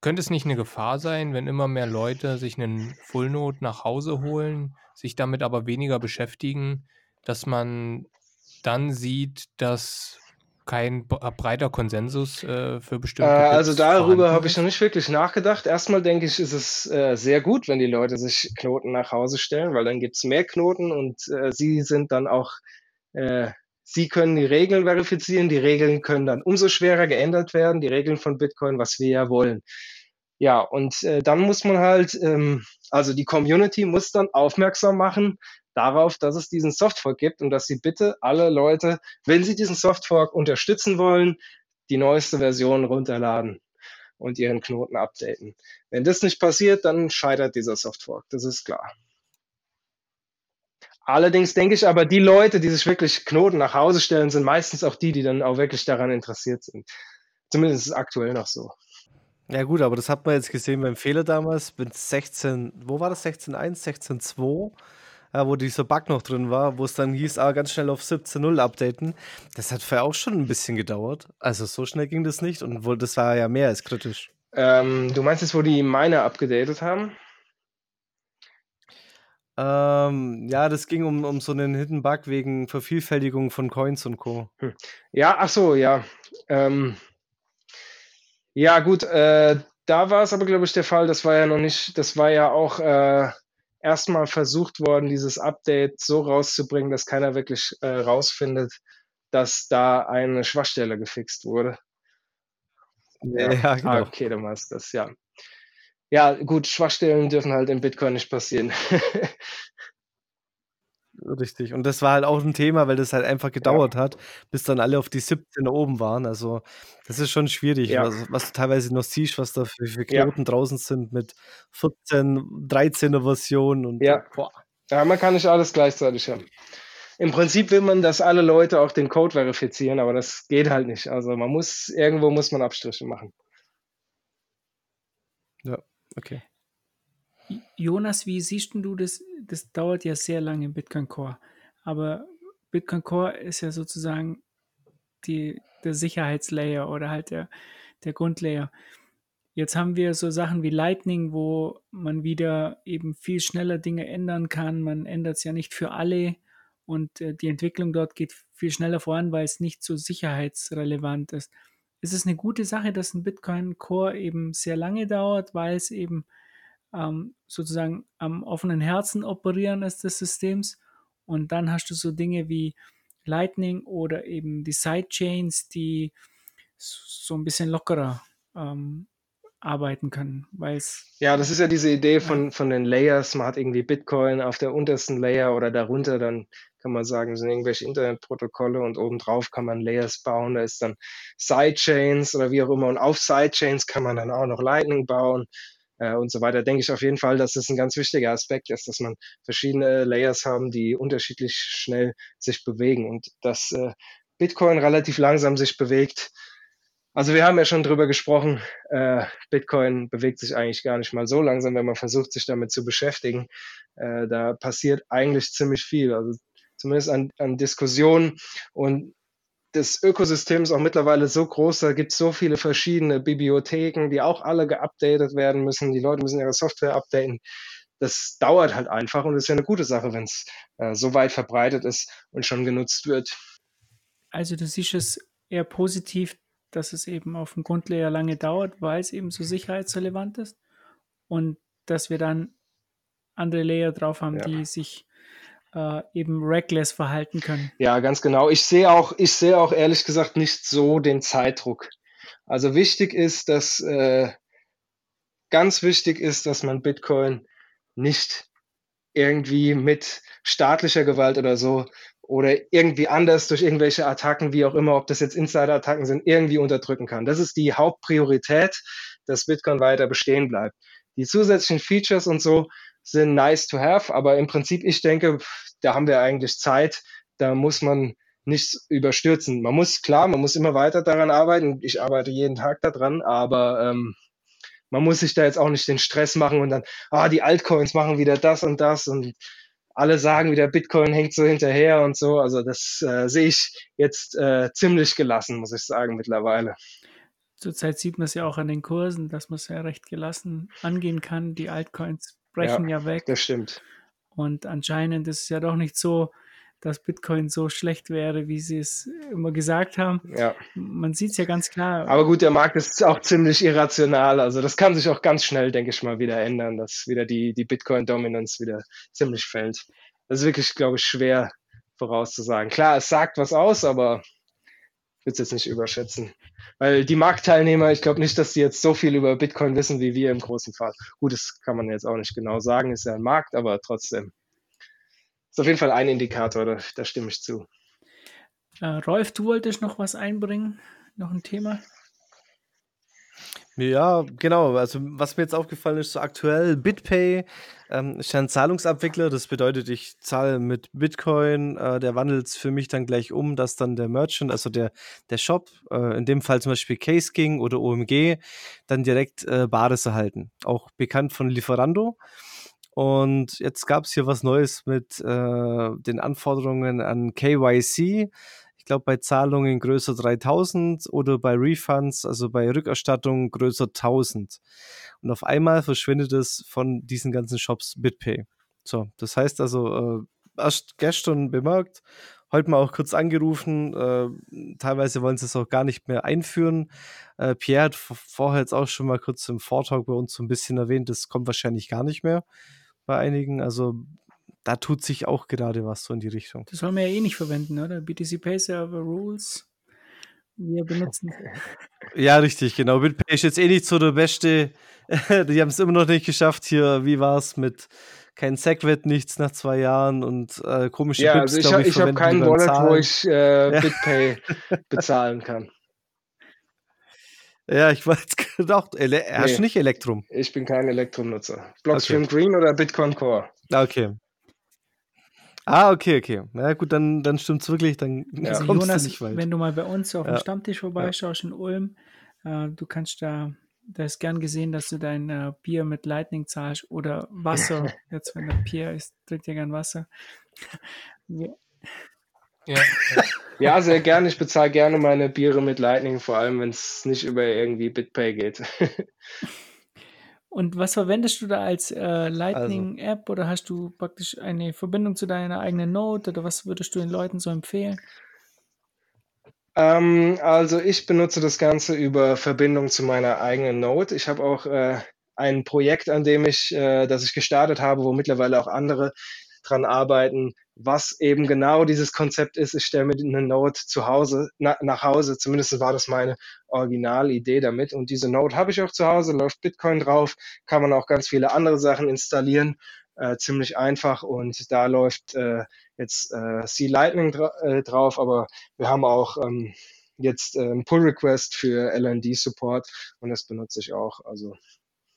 Könnte es nicht eine Gefahr sein, wenn immer mehr Leute sich einen Fullnote nach Hause holen, sich damit aber weniger beschäftigen, dass man dann sieht, dass kein breiter Konsensus äh, für bestimmte. Äh, also darüber habe ich noch nicht wirklich nachgedacht. Erstmal denke ich, ist es äh, sehr gut, wenn die Leute sich Knoten nach Hause stellen, weil dann gibt es mehr Knoten und äh, sie sind dann auch, äh, sie können die Regeln verifizieren. Die Regeln können dann umso schwerer geändert werden, die Regeln von Bitcoin, was wir ja wollen. Ja, und äh, dann muss man halt, ähm, also die Community muss dann aufmerksam machen darauf, dass es diesen Softfork gibt und dass sie bitte alle Leute, wenn sie diesen Softfork unterstützen wollen, die neueste Version runterladen und ihren Knoten updaten. Wenn das nicht passiert, dann scheitert dieser Softfork, das ist klar. Allerdings denke ich aber, die Leute, die sich wirklich Knoten nach Hause stellen, sind meistens auch die, die dann auch wirklich daran interessiert sind. Zumindest ist es aktuell noch so. Ja gut, aber das hat man jetzt gesehen beim Fehler damals mit 16, wo war das? 16.1, 16.2, ja, wo dieser Bug noch drin war, wo es dann hieß, ah, ganz schnell auf 17.0 updaten. Das hat vorher auch schon ein bisschen gedauert. Also so schnell ging das nicht und wohl, das war ja mehr als kritisch. Ähm, du meinst jetzt, wo die Miner abgedatet haben? Ähm, ja, das ging um, um so einen Hidden Bug wegen Vervielfältigung von Coins und Co. Hm. Ja, ach so, ja. Ähm, ja, gut, äh, da war es aber, glaube ich, der Fall, das war ja noch nicht, das war ja auch äh, erstmal versucht worden, dieses Update so rauszubringen, dass keiner wirklich äh, rausfindet, dass da eine Schwachstelle gefixt wurde. Ja, ja genau. Ah, okay, dann war es das, ja. Ja, gut, Schwachstellen dürfen halt im Bitcoin nicht passieren. Richtig. Und das war halt auch ein Thema, weil das halt einfach gedauert ja. hat, bis dann alle auf die 17 oben waren. Also, das ist schon schwierig, ja. was, was, du teilweise noch siehst, was da für, für Knoten ja. draußen sind mit 14, 13er Versionen und ja. Boah. Ja, man kann nicht alles gleichzeitig haben. Im Prinzip will man, dass alle Leute auch den Code verifizieren, aber das geht halt nicht. Also man muss, irgendwo muss man Abstriche machen. Ja, okay. Jonas, wie siehst du das? Das dauert ja sehr lange im Bitcoin Core. Aber Bitcoin Core ist ja sozusagen die, der Sicherheitslayer oder halt der, der Grundlayer. Jetzt haben wir so Sachen wie Lightning, wo man wieder eben viel schneller Dinge ändern kann. Man ändert es ja nicht für alle und äh, die Entwicklung dort geht viel schneller voran, weil es nicht so sicherheitsrelevant ist. Ist es eine gute Sache, dass ein Bitcoin Core eben sehr lange dauert, weil es eben ähm, sozusagen am offenen Herzen operieren ist des Systems. Und dann hast du so Dinge wie Lightning oder eben die Sidechains, die so ein bisschen lockerer ähm, arbeiten können, ja, das ist ja diese Idee von, von den Layers. Man hat irgendwie Bitcoin auf der untersten Layer oder darunter, dann kann man sagen, sind irgendwelche Internetprotokolle und obendrauf kann man Layers bauen. Da ist dann Sidechains oder wie auch immer. Und auf Sidechains kann man dann auch noch Lightning bauen äh, und so weiter, denke ich auf jeden Fall, dass es ein ganz wichtiger Aspekt ist, dass man verschiedene Layers haben, die unterschiedlich schnell sich bewegen und dass äh, Bitcoin relativ langsam sich bewegt. Also wir haben ja schon drüber gesprochen, äh, Bitcoin bewegt sich eigentlich gar nicht mal so langsam, wenn man versucht, sich damit zu beschäftigen. Äh, da passiert eigentlich ziemlich viel, also zumindest an, an Diskussionen. Und das Ökosystem ist auch mittlerweile so groß, da gibt es so viele verschiedene Bibliotheken, die auch alle geupdatet werden müssen. Die Leute müssen ihre Software updaten. Das dauert halt einfach und ist ja eine gute Sache, wenn es äh, so weit verbreitet ist und schon genutzt wird. Also du siehst es eher positiv, dass es eben auf dem Grundlayer lange dauert, weil es eben so sicherheitsrelevant ist und dass wir dann andere Layer drauf haben, ja. die sich äh, eben reckless verhalten können. Ja, ganz genau. Ich sehe auch, ich sehe auch ehrlich gesagt nicht so den Zeitdruck. Also wichtig ist, dass äh, ganz wichtig ist, dass man Bitcoin nicht irgendwie mit staatlicher Gewalt oder so oder irgendwie anders durch irgendwelche Attacken, wie auch immer, ob das jetzt Insider-Attacken sind, irgendwie unterdrücken kann. Das ist die Hauptpriorität, dass Bitcoin weiter bestehen bleibt. Die zusätzlichen Features und so, sind nice to have, aber im Prinzip, ich denke, da haben wir eigentlich Zeit, da muss man nichts überstürzen. Man muss, klar, man muss immer weiter daran arbeiten. Ich arbeite jeden Tag daran, aber ähm, man muss sich da jetzt auch nicht den Stress machen und dann, ah, die Altcoins machen wieder das und das und alle sagen wieder, Bitcoin hängt so hinterher und so. Also das äh, sehe ich jetzt äh, ziemlich gelassen, muss ich sagen, mittlerweile. Zurzeit sieht man es ja auch an den Kursen, dass man es ja recht gelassen angehen kann. Die Altcoins brechen ja, ja weg. Das stimmt. Und anscheinend ist es ja doch nicht so, dass Bitcoin so schlecht wäre, wie sie es immer gesagt haben. Ja. Man sieht es ja ganz klar. Aber gut, der Markt ist auch ziemlich irrational. Also das kann sich auch ganz schnell, denke ich mal, wieder ändern, dass wieder die, die Bitcoin-Dominanz wieder ziemlich fällt. Das ist wirklich, glaube ich, schwer vorauszusagen. Klar, es sagt was aus, aber ich würde es jetzt nicht überschätzen. Weil die Marktteilnehmer, ich glaube nicht, dass die jetzt so viel über Bitcoin wissen wie wir im großen Fall. Gut, das kann man jetzt auch nicht genau sagen, ist ja ein Markt, aber trotzdem. Ist auf jeden Fall ein Indikator, da, da stimme ich zu. Äh, Rolf, du wolltest noch was einbringen? Noch ein Thema? Ja, genau. Also, was mir jetzt aufgefallen ist, so aktuell BitPay ähm, ist ja ein Zahlungsabwickler. Das bedeutet, ich zahle mit Bitcoin. Äh, der wandelt es für mich dann gleich um, dass dann der Merchant, also der, der Shop, äh, in dem Fall zum Beispiel Case King oder OMG, dann direkt äh, Bares erhalten. Auch bekannt von Lieferando. Und jetzt gab es hier was Neues mit äh, den Anforderungen an KYC glaube, bei Zahlungen größer 3000 oder bei Refunds, also bei Rückerstattungen größer 1000. Und auf einmal verschwindet es von diesen ganzen Shops BitPay. So, das heißt also, äh, erst gestern bemerkt, heute mal auch kurz angerufen. Äh, teilweise wollen sie es auch gar nicht mehr einführen. Äh, Pierre hat vorher jetzt auch schon mal kurz im Vortrag bei uns so ein bisschen erwähnt, das kommt wahrscheinlich gar nicht mehr bei einigen. Also da tut sich auch gerade was so in die Richtung. Das wollen wir ja eh nicht verwenden, oder? BTC Pay Server Rules. Wir benutzen. Ja, richtig, genau. BitPay ist jetzt eh nicht so der beste. Die haben es immer noch nicht geschafft. Hier, wie war es mit, kein Segwit, nichts nach zwei Jahren und äh, komische Ja, Bips, also ich, hab- ich, ich habe keinen Wallet, wo Zahlen. ich äh, Ja. BitPay bezahlen kann. Ja, ich war jetzt gedacht, ele hast Nee. du nicht Elektrum? Ich bin kein Elektronutzer. Blockstream Green oder Bitcoin Core? Ah, okay. Ah, okay, okay. Na gut, dann, dann stimmt's wirklich, dann Ja. Also kommst Jonas, du nicht weit. wenn du mal bei uns auf dem Ja. Stammtisch vorbeischaust in Ulm, äh, du kannst da, da ist gern gesehen, dass du dein äh, Bier mit Lightning zahlst oder Wasser. Jetzt, wenn der Bier ist, trinkt ja gern Wasser. Ja, ja. Ja, sehr gerne. Ich bezahle gerne meine Biere mit Lightning, vor allem wenn es nicht über irgendwie BitPay geht. Und was verwendest du da als äh, Lightning-App oder hast du praktisch eine Verbindung zu deiner eigenen Node oder was würdest du den Leuten so empfehlen? Ähm, also ich benutze das Ganze über Verbindung zu meiner eigenen Node. Ich habe auch äh, ein Projekt, an dem ich, äh, das ich gestartet habe, wo mittlerweile auch andere dran arbeiten, was eben genau dieses Konzept ist. Ich stelle mir eine Node zu Hause, na, nach Hause, zumindest war das meine Originalidee damit. Und diese Node habe ich auch zu Hause, läuft Bitcoin drauf, kann man auch ganz viele andere Sachen installieren. Äh, ziemlich einfach und da läuft äh, jetzt äh, C Lightning dra äh, drauf, aber wir haben auch ähm, jetzt äh, einen Pull Request für LND Support und das benutze ich auch. Also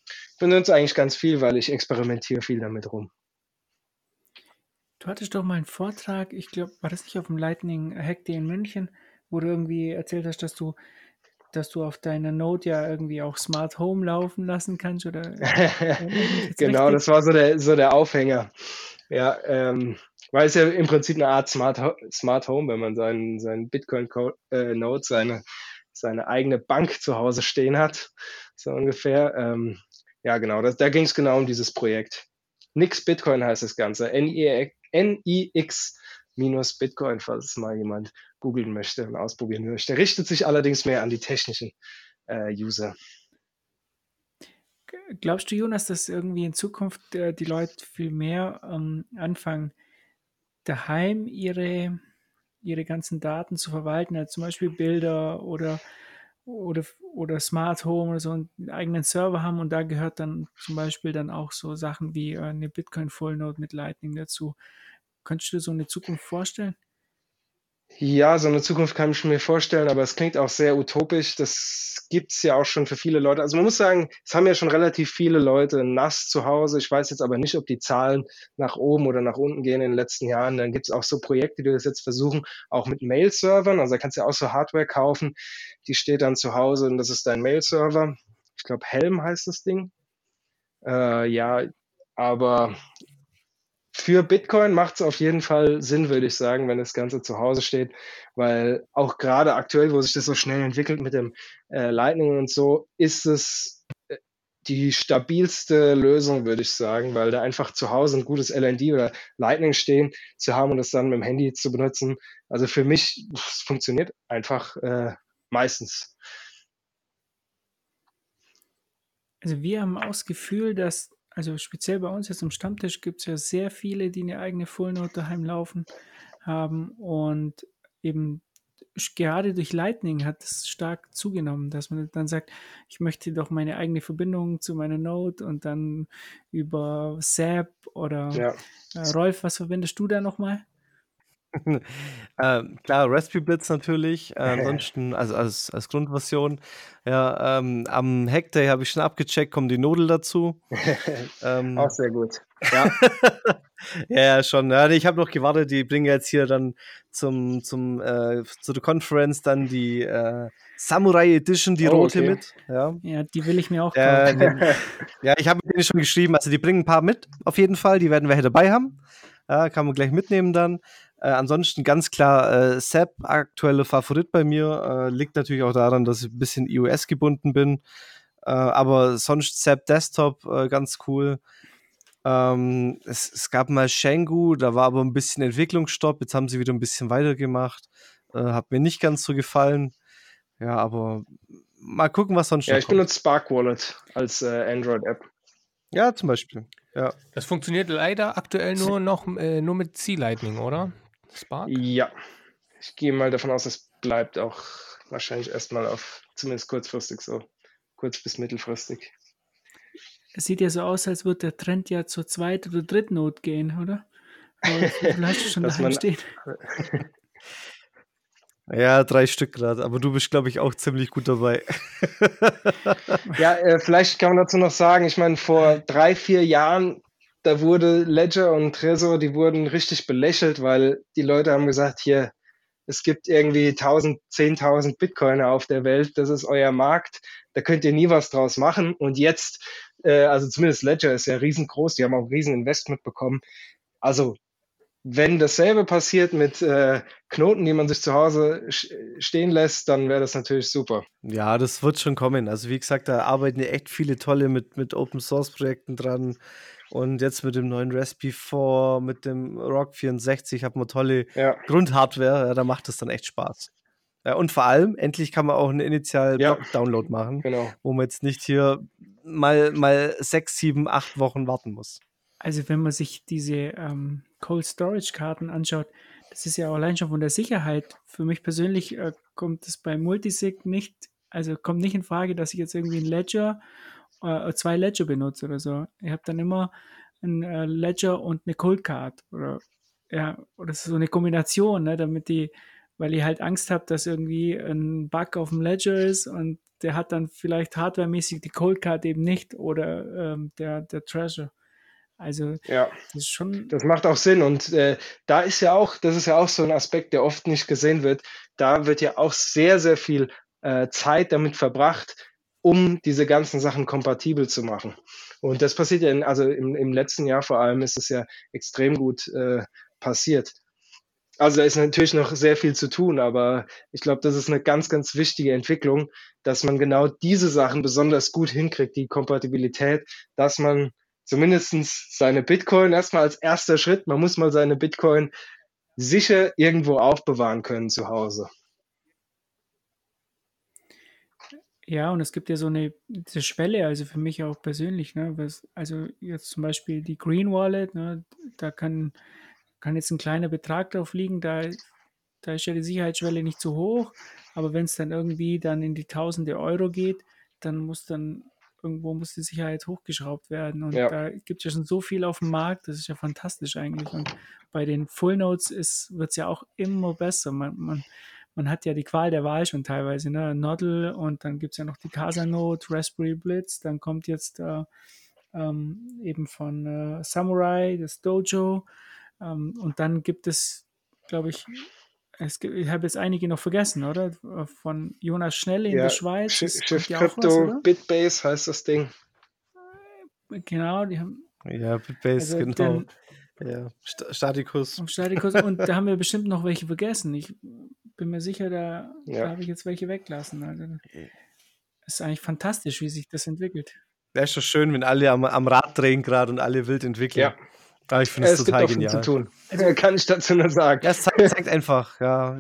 ich benutze eigentlich ganz viel, weil ich experimentiere viel damit rum. Du hattest doch mal einen Vortrag, ich glaube, war das nicht auf dem Lightning Hack Day in München, wo du irgendwie erzählt hast, dass du, dass du auf deiner Node ja irgendwie auch Smart Home laufen lassen kannst oder genau, richtig? das war so der, so der Aufhänger. Ja, ähm, weil es ja im Prinzip eine Art Smart, Ho Smart Home, wenn man seinen, seinen Bitcoin-Node, seine, seine eigene Bank zu Hause stehen hat, so ungefähr. Ähm, ja, genau, das, da ging es genau um dieses Projekt. Nix Bitcoin heißt das Ganze. N-I-X minus Bitcoin, falls es mal jemand googeln möchte und ausprobieren möchte. Richtet sich allerdings mehr an die technischen äh, User. Glaubst du, Jonas, dass irgendwie in Zukunft äh, die Leute viel mehr ähm, anfangen, daheim ihre, ihre ganzen Daten zu verwalten, also zum Beispiel Bilder oder, oder, oder Smart Home oder so einen eigenen Server haben und da gehört dann zum Beispiel dann auch so Sachen wie äh, eine Bitcoin Full Node mit Lightning dazu. Könntest du dir so eine Zukunft vorstellen? Ja, so eine Zukunft kann ich mir vorstellen, aber es klingt auch sehr utopisch. Das gibt's ja auch schon für viele Leute. Also man muss sagen, es haben ja schon relativ viele Leute NAS zu Hause. Ich weiß jetzt aber nicht, ob die Zahlen nach oben oder nach unten gehen in den letzten Jahren. Dann gibt's auch so Projekte, die das jetzt versuchen, auch mit Mail-Servern. Also da kannst du ja auch so Hardware kaufen, die steht dann zu Hause und das ist dein Mail-Server. Ich glaube, Helm heißt das Ding. Äh, ja, aber für Bitcoin macht es auf jeden Fall Sinn, würde ich sagen, wenn das Ganze zu Hause steht, weil auch gerade aktuell, wo sich das so schnell entwickelt mit dem äh, Lightning und so, ist es äh, die stabilste Lösung, würde ich sagen, weil da einfach zu Hause ein gutes LND oder Lightning stehen zu haben und das dann mit dem Handy zu benutzen. Also für mich funktioniert einfach äh, meistens. Also wir haben auch das Gefühl, dass, also speziell bei uns jetzt am Stammtisch gibt es ja sehr viele, die eine eigene Full Node daheim laufen haben und eben gerade durch Lightning hat es stark zugenommen, dass man dann sagt, ich möchte doch meine eigene Verbindung zu meiner Node und dann über SAP oder Ja. äh, Rolf, was verwendest du da nochmal? Ähm, klar, Raspberry Blitz natürlich. Äh, ansonsten, also als, als Grundversion. Ja, ähm, am Hackday habe ich schon abgecheckt, kommen die Nodel dazu. ähm, Auch sehr gut. Ja, ja, schon. Ja, nee, ich habe noch gewartet, die bringen jetzt hier dann zum, zum, äh, zu der Conference dann die äh, Samurai Edition, die Oh, rote okay. mit. Ja. Ja, die will ich mir auch Äh, nee, ja, ich habe mit denen schon geschrieben, also die bringen ein paar mit, auf jeden Fall. Die werden wir hier dabei haben. Ja, kann man gleich mitnehmen dann. Äh, ansonsten ganz klar, äh, SAP, aktuelle Favorit bei mir. Äh, liegt natürlich auch daran, dass ich ein bisschen iOS gebunden bin. Äh, aber sonst SAP Desktop äh, ganz cool. Ähm, es, es gab mal Shengu, da war aber ein bisschen Entwicklungsstopp. Jetzt haben sie wieder ein bisschen weitergemacht. Äh, hat mir nicht ganz so gefallen. Ja, aber mal gucken, was sonst ja noch ich kommt. benutze Spark Wallet als äh, Android-App. Ja, zum Beispiel. Ja. Das funktioniert leider aktuell nur noch äh, nur mit C-Lightning, oder? Spark? Ja, ich gehe mal davon aus, es bleibt auch wahrscheinlich erstmal auf, zumindest kurzfristig so, kurz bis mittelfristig. es sieht ja so aus, als würde der Trend ja zur zweiten oder dritten Not gehen, oder? Vielleicht schon daheim stehen. Ja, drei Stück gerade, aber du bist, glaube ich, auch ziemlich gut dabei. Ja, äh, vielleicht kann man dazu noch sagen, ich meine, vor drei, vier Jahren, da wurde Ledger und Trezor, die wurden richtig belächelt, weil die Leute haben gesagt, hier, es gibt irgendwie 1000, 10.000 Bitcoiner auf der Welt, das ist euer Markt, da könnt ihr nie was draus machen. Und jetzt, äh, also zumindest Ledger ist ja riesengroß, die haben auch riesen Investment bekommen. Also, wenn dasselbe passiert mit äh, Knoten, die man sich zu Hause stehen lässt, dann wäre das natürlich super. Ja, das wird schon kommen. Also wie gesagt, da arbeiten echt viele tolle mit, mit Open Source Projekten dran. Und jetzt mit dem neuen Raspberry 4, mit dem Rock 64 hat man tolle Ja. Grundhardware. Ja, da macht es dann echt Spaß. Ja, und vor allem, endlich kann man auch einen initial Ja. Download machen, Genau. wo man jetzt nicht hier mal, mal sechs, sieben, acht Wochen warten muss. Also wenn man sich diese ähm, Cold Storage Karten anschaut, das ist ja auch allein schon von der Sicherheit. Für mich persönlich äh, kommt es bei Multisig nicht, also kommt nicht in Frage, dass ich jetzt irgendwie ein Ledger, äh, zwei Ledger benutze oder so. Ich habe dann immer ein äh, Ledger und eine Cold Card oder ja, oder so eine Kombination, ne, damit die, weil ich halt Angst habe, dass irgendwie ein Bug auf dem Ledger ist und der hat dann vielleicht hardwaremäßig die Cold Card eben nicht oder ähm, der, der Treasure. Also Ja. das ist schon, Das macht auch Sinn. Und äh, da ist ja auch, das ist ja auch so ein Aspekt, der oft nicht gesehen wird. Da wird ja auch sehr, sehr viel äh, Zeit damit verbracht, um diese ganzen Sachen kompatibel zu machen. Und das passiert ja, in, also im, im letzten Jahr vor allem ist es ja extrem gut äh, passiert. Also da ist natürlich noch sehr viel zu tun, aber ich glaube, das ist eine ganz, ganz wichtige Entwicklung, dass man genau diese Sachen besonders gut hinkriegt, die Kompatibilität, dass man zumindestens seine Bitcoin erstmal als erster Schritt, man muss mal seine Bitcoin sicher irgendwo aufbewahren können zu Hause. Ja, und es gibt ja so eine diese Schwelle, also für mich auch persönlich, ne, was, also jetzt zum Beispiel die Green Wallet, ne, da kann, kann jetzt ein kleiner Betrag drauf liegen, da, da ist ja die Sicherheitsschwelle nicht so hoch, aber wenn es dann irgendwie dann in die tausende Euro geht, dann muss dann irgendwo muss die Sicherheit hochgeschraubt werden. Und Ja. da gibt es ja schon so viel auf dem Markt, das ist ja fantastisch eigentlich. Und bei den Full Notes wird es ja auch immer besser. Man, man, man hat ja die Qual der Wahl schon teilweise, ne? Noddle und dann gibt es ja noch die Casa Note, Raspberry Blitz, dann kommt jetzt äh, ähm, eben von äh, Samurai, das Dojo. Ähm, und dann gibt es, glaube ich, es gibt, ich habe jetzt einige noch vergessen, oder? Von Jonas Schnelle in Ja, der Schweiz. Shift ja auch was, Crypto, oder? Bitbase heißt das Ding. Genau, die haben Ja, Bitbase, also genau. den, Ja, St Statikus. auf Statikus und da haben wir bestimmt noch welche vergessen. Ich bin mir sicher, da, Ja. da habe ich jetzt welche weglassen. Also, es ist eigentlich fantastisch, wie sich das entwickelt. Wäre schon schön, wenn alle am, am Rad drehen gerade und alle wild entwickeln. Ja. Aber ich finde es gibt total auch viel genial. zu tun. Kann ich dazu nur sagen. Ja, es zeigt, zeigt einfach, ja.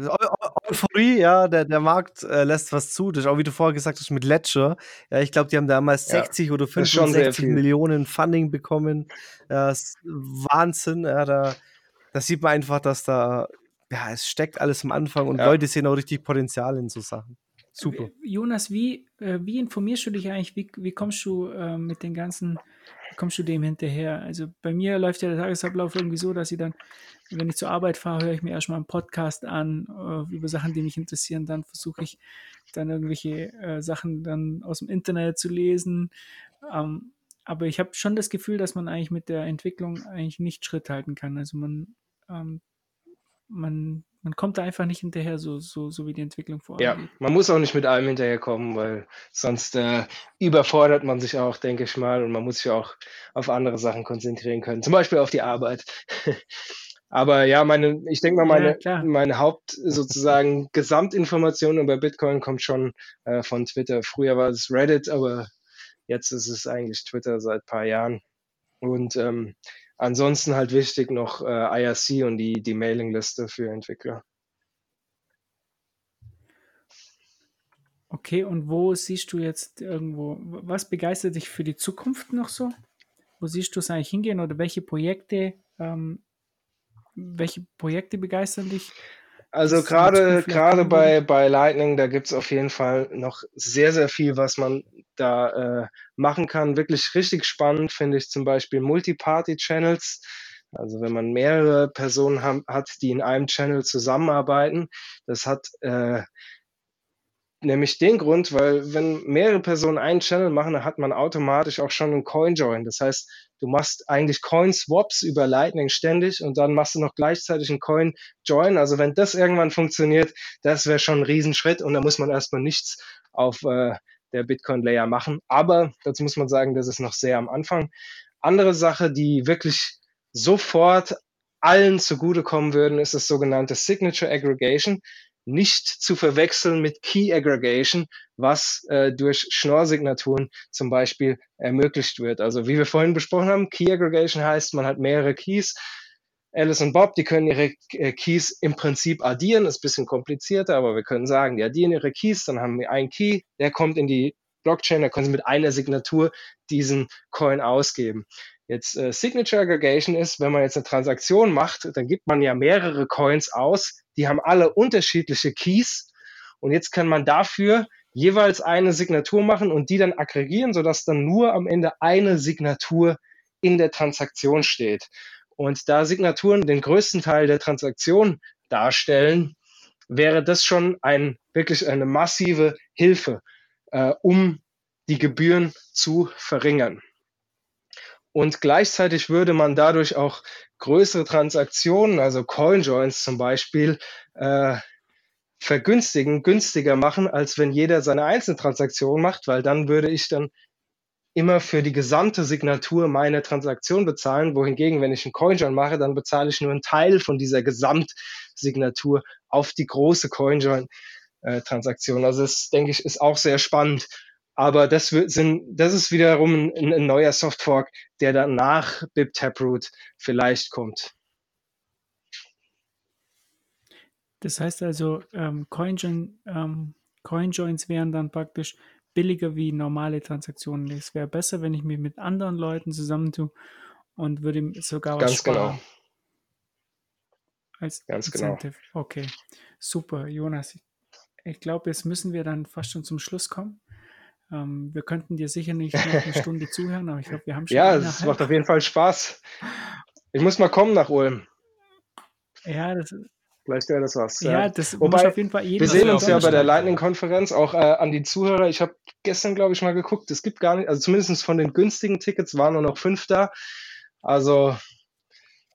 Eu Eu Euphorie, ja, der, der Markt äh, lässt was zu. Das ist auch, wie du vorher gesagt hast, mit Ledger. Ja, ich glaube, die haben damals Ja, 60 oder ist schon sehr 65 viel. Millionen Funding bekommen. Ja, das ist Wahnsinn. Ja, da, da sieht man einfach, dass da, ja, es steckt alles am Anfang und Ja. Leute sehen auch richtig Potenzial in so Sachen. Super. Jonas, wie, äh, wie informierst du dich eigentlich? Wie, wie kommst du äh, mit den ganzen, kommst du dem hinterher? Also bei mir läuft ja der Tagesablauf irgendwie so, dass ich dann, wenn ich zur Arbeit fahre, höre ich mir erstmal einen Podcast an äh, über Sachen, die mich interessieren. Dann versuche ich dann irgendwelche äh, Sachen dann aus dem Internet zu lesen. Ähm, aber ich habe schon das Gefühl, dass man eigentlich mit der Entwicklung eigentlich nicht Schritt halten kann. Also man, ähm, man, man kommt da einfach nicht hinterher, so, so, so wie die Entwicklung Ja, vorangeht. man muss auch nicht mit allem hinterherkommen, weil sonst äh, überfordert man sich auch, denke ich mal, und man muss sich auch auf andere Sachen konzentrieren können, zum Beispiel auf die Arbeit. Aber ja, meine, ich denke mal, Ja, meine, klar. meine Haupt sozusagen Gesamtinformation über Bitcoin kommt schon äh, von Twitter. Früher war es Reddit, aber jetzt ist es eigentlich Twitter seit ein paar Jahren. Und ähm, ansonsten halt wichtig noch äh, IRC und die, die Mailingliste für Entwickler. Okay, und wo siehst du jetzt irgendwo, was begeistert dich für die Zukunft noch so? Wo siehst du es eigentlich hingehen oder welche Projekte, ähm, welche Projekte begeistern dich? Also gerade gerade bei, bei Lightning, da gibt's auf jeden Fall noch sehr, sehr viel, was man da äh, machen kann. Wirklich richtig spannend finde ich zum Beispiel Multi-Party-Channels. Also wenn man mehrere Personen ham- hat, die in einem Channel zusammenarbeiten, das hat äh, nämlich den Grund, weil wenn mehrere Personen einen Channel machen, dann hat man automatisch auch schon einen Coin-Join. Das heißt, du machst eigentlich Coin-Swaps über Lightning ständig und dann machst du noch gleichzeitig einen Coin-Join. Also wenn das irgendwann funktioniert, das wäre schon ein Riesenschritt und da muss man erstmal nichts auf äh, der Bitcoin-Layer machen. Aber dazu muss man sagen, das ist noch sehr am Anfang. Andere Sache, die wirklich sofort allen zugutekommen würden, ist das sogenannte Signature Aggregation nicht zu verwechseln mit Key Aggregation, was äh, durch Schnorr-Signaturen zum Beispiel ermöglicht wird. Also wie wir vorhin besprochen haben, Key Aggregation heißt, man hat mehrere Keys. Alice und Bob, die können ihre äh, Keys im Prinzip addieren, ist ein bisschen komplizierter, aber wir können sagen, die addieren ihre Keys, dann haben wir einen Key, der kommt in die Blockchain, da können sie mit einer Signatur diesen Coin ausgeben. Jetzt äh, Signature Aggregation ist, wenn man jetzt eine Transaktion macht, dann gibt man ja mehrere Coins aus, die haben alle unterschiedliche Keys und jetzt kann man dafür jeweils eine Signatur machen und die dann aggregieren, sodass dann nur am Ende eine Signatur in der Transaktion steht. Und da Signaturen den größten Teil der Transaktion darstellen, wäre das schon ein, wirklich eine massive Hilfe, äh, um die Gebühren zu verringern. Und gleichzeitig würde man dadurch auch größere Transaktionen, also Coinjoins zum Beispiel, äh, vergünstigen, günstiger machen, als wenn jeder seine einzelne Transaktion macht, weil dann würde ich dann immer für die gesamte Signatur meine Transaktion bezahlen, wohingegen, wenn ich einen Coinjoin mache, dann bezahle ich nur einen Teil von dieser Gesamtsignatur auf die große Coinjoin-Transaktion. Also das, denke ich, ist auch sehr spannend. Aber das, sind, das ist wiederum ein, ein neuer Softfork, der dann nach BIP Taproot vielleicht kommt. Das heißt also, ähm, CoinJoin, ähm, CoinJoins wären dann praktisch billiger wie normale Transaktionen. Es wäre besser, wenn ich mich mit anderen Leuten zusammentue und würde sogar was Ganz genau. sparen. Als Ganz genau. Incentive. Okay, super, Jonas. Ich glaube, jetzt müssen wir dann fast schon zum Schluss kommen. Ähm, wir könnten dir sicher nicht noch eine Stunde zuhören, aber ich glaube, wir haben schon Ja, es macht auf jeden Fall Spaß. Ich muss mal kommen nach Ulm. Ja, das, Vielleicht wäre das was. ja, das muss Wobei, auf jeden Fall jeden Wir sehen uns ja bei der. Lightning-Konferenz auch äh, an die Zuhörer. Ich habe gestern, glaube ich, mal geguckt. Es gibt gar nicht, also zumindest von den günstigen Tickets waren nur noch fünf da. Also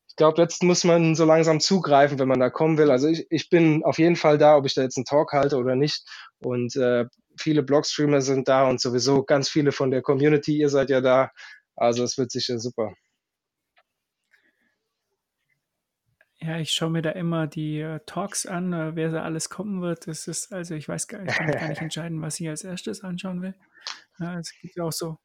ich glaube, jetzt muss man so langsam zugreifen, wenn man da kommen will. Also ich, ich bin auf jeden Fall da, ob ich da jetzt einen Talk halte oder nicht. Und äh, viele Blogstreamer sind da und sowieso ganz viele von der Community. Ihr seid ja da. Also es wird sicher super. Ja, ich schaue mir da immer die äh, Talks an, äh, wer da alles kommen wird. Das ist, also ich weiß gar, ich kann mich gar nicht entscheiden, was ich als erstes anschauen will. Ja, es gibt ja auch so,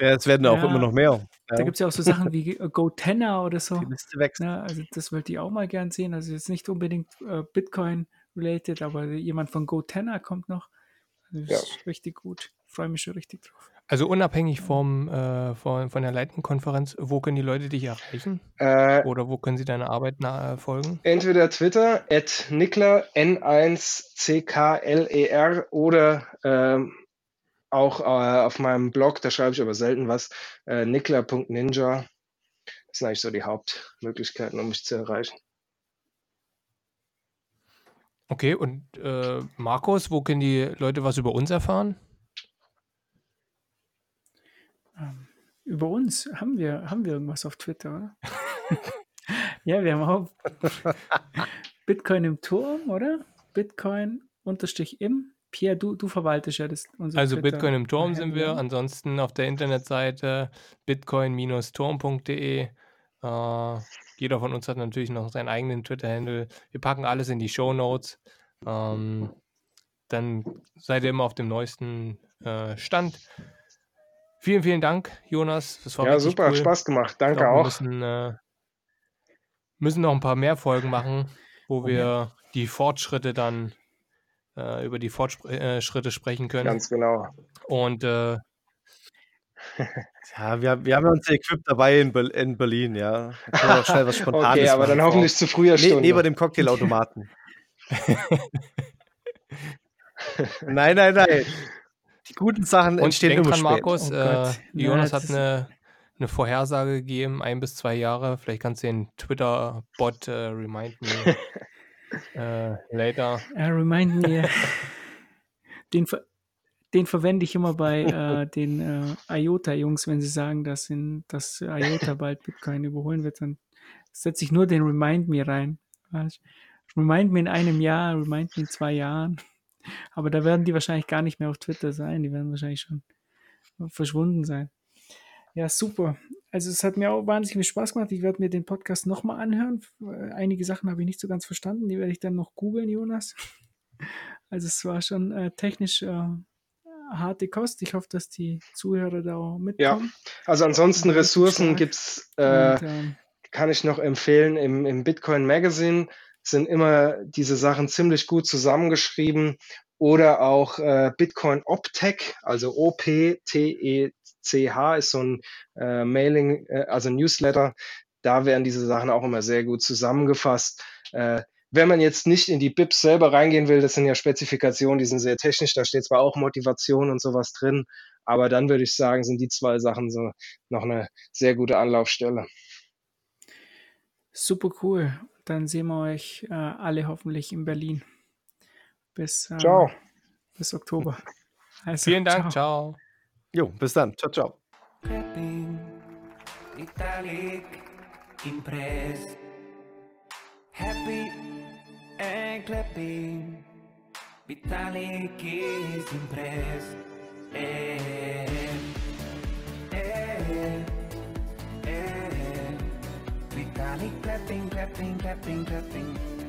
Ja, es werden auch Ja, immer noch mehr. da Ja. gibt es ja auch so Sachen wie äh, Go Tenor oder so. Die Liste wächst. Ja, also das wollte ich auch mal gern sehen. Also jetzt nicht unbedingt äh, Bitcoin-related, aber jemand von Go Tenor kommt noch. Also das Ja. ist richtig gut. Freue mich schon richtig drauf. Also unabhängig vom, äh, von, von der Lightning-Konferenz, wo können die Leute dich erreichen? Äh, Oder wo können sie deiner Arbeit na, folgen? entweder Twitter, at Nickler, N1CKLER oder ähm, auch äh, auf meinem Blog, da schreibe ich aber selten was, äh, nickler.ninja. Das sind eigentlich so die Hauptmöglichkeiten, um mich zu erreichen. Okay, und äh, Markus, wo können die Leute was über uns erfahren? Ähm, über uns haben wir, haben wir irgendwas auf Twitter, oder? ja, wir haben auch Bitcoin im Turm, oder? Bitcoin unterstrich im. Pierre, du, du verwaltest ja das. Unser Also Twitter Bitcoin im Turm sind wir, ansonsten auf der Internetseite bitcoin-turm.de. Äh, jeder von uns hat natürlich noch seinen eigenen Twitter-Handle. Wir packen alles in die Show Notes. Ähm, dann seid ihr immer auf dem neuesten äh, Stand. Vielen, vielen Dank, Jonas. Das war Ja, super, hat cool. Spaß gemacht. Danke glaub, wir auch. müssen, äh, müssen noch ein paar mehr Folgen machen, wo wir die Fortschritte dann äh, über die Fortschritte sprechen können. Ganz genau. Und äh, Ja, wir, wir haben ja unser Equip dabei in, Ber- in Berlin, ja. Da können wir auch schnell was Spontanes Okay, aber machen dann hoffentlich zu früher Ne, Stunde. neben dem Cocktailautomaten. nein, nein, nein. Die guten Sachen Und entstehen denk immer dran, spät. Markus, Oh äh. Jonas Ja, hat eine, eine Vorhersage gegeben, ein bis zwei Jahre. Vielleicht kannst du den Twitter-Bot äh, remind me äh, later. Äh, remind me, den, ver den verwende ich immer bei äh, den äh, IOTA-Jungs, wenn sie sagen, dass, in, dass IOTA bald Bitcoin überholen wird, dann setze ich nur den Remind Me rein. Remind Me in einem Jahr, Remind Me in zwei Jahren. Aber da werden die wahrscheinlich gar nicht mehr auf Twitter sein, die werden wahrscheinlich schon verschwunden sein. Ja, super. Also es hat mir auch wahnsinnig viel Spaß gemacht. Ich werde mir den Podcast nochmal anhören. Einige Sachen habe ich nicht so ganz verstanden. Die werde ich dann noch googeln, Jonas. Also es war schon äh, technisch äh, harte Kost. Ich hoffe, dass die Zuhörer da auch mitkommen. Also ansonsten Ja, Ressourcen stark. gibt's, äh, ähm, kann ich noch empfehlen, im, im Bitcoin Magazine sind immer diese Sachen ziemlich gut zusammengeschrieben oder auch äh, Bitcoin Optech, also O-P-T-E-C-H ist so ein äh, Mailing, äh, also Newsletter. Da werden diese Sachen auch immer sehr gut zusammengefasst. Äh, wenn man jetzt nicht in die BIPs selber reingehen will, das sind ja Spezifikationen, die sind sehr technisch, da steht zwar auch Motivation und sowas drin, aber dann würde ich sagen, sind die zwei Sachen so noch eine sehr gute Anlaufstelle. super cool. Dann sehen wir euch äh, alle hoffentlich in Berlin. Bis, äh, Ciao. bis Oktober. Also, Vielen Dank, ciao. Jo, bis dann. Ciao, ciao. Happy and clapping Vitalik is impressed eh, eh, eh, eh, clapping, clapping, clapping, clapping.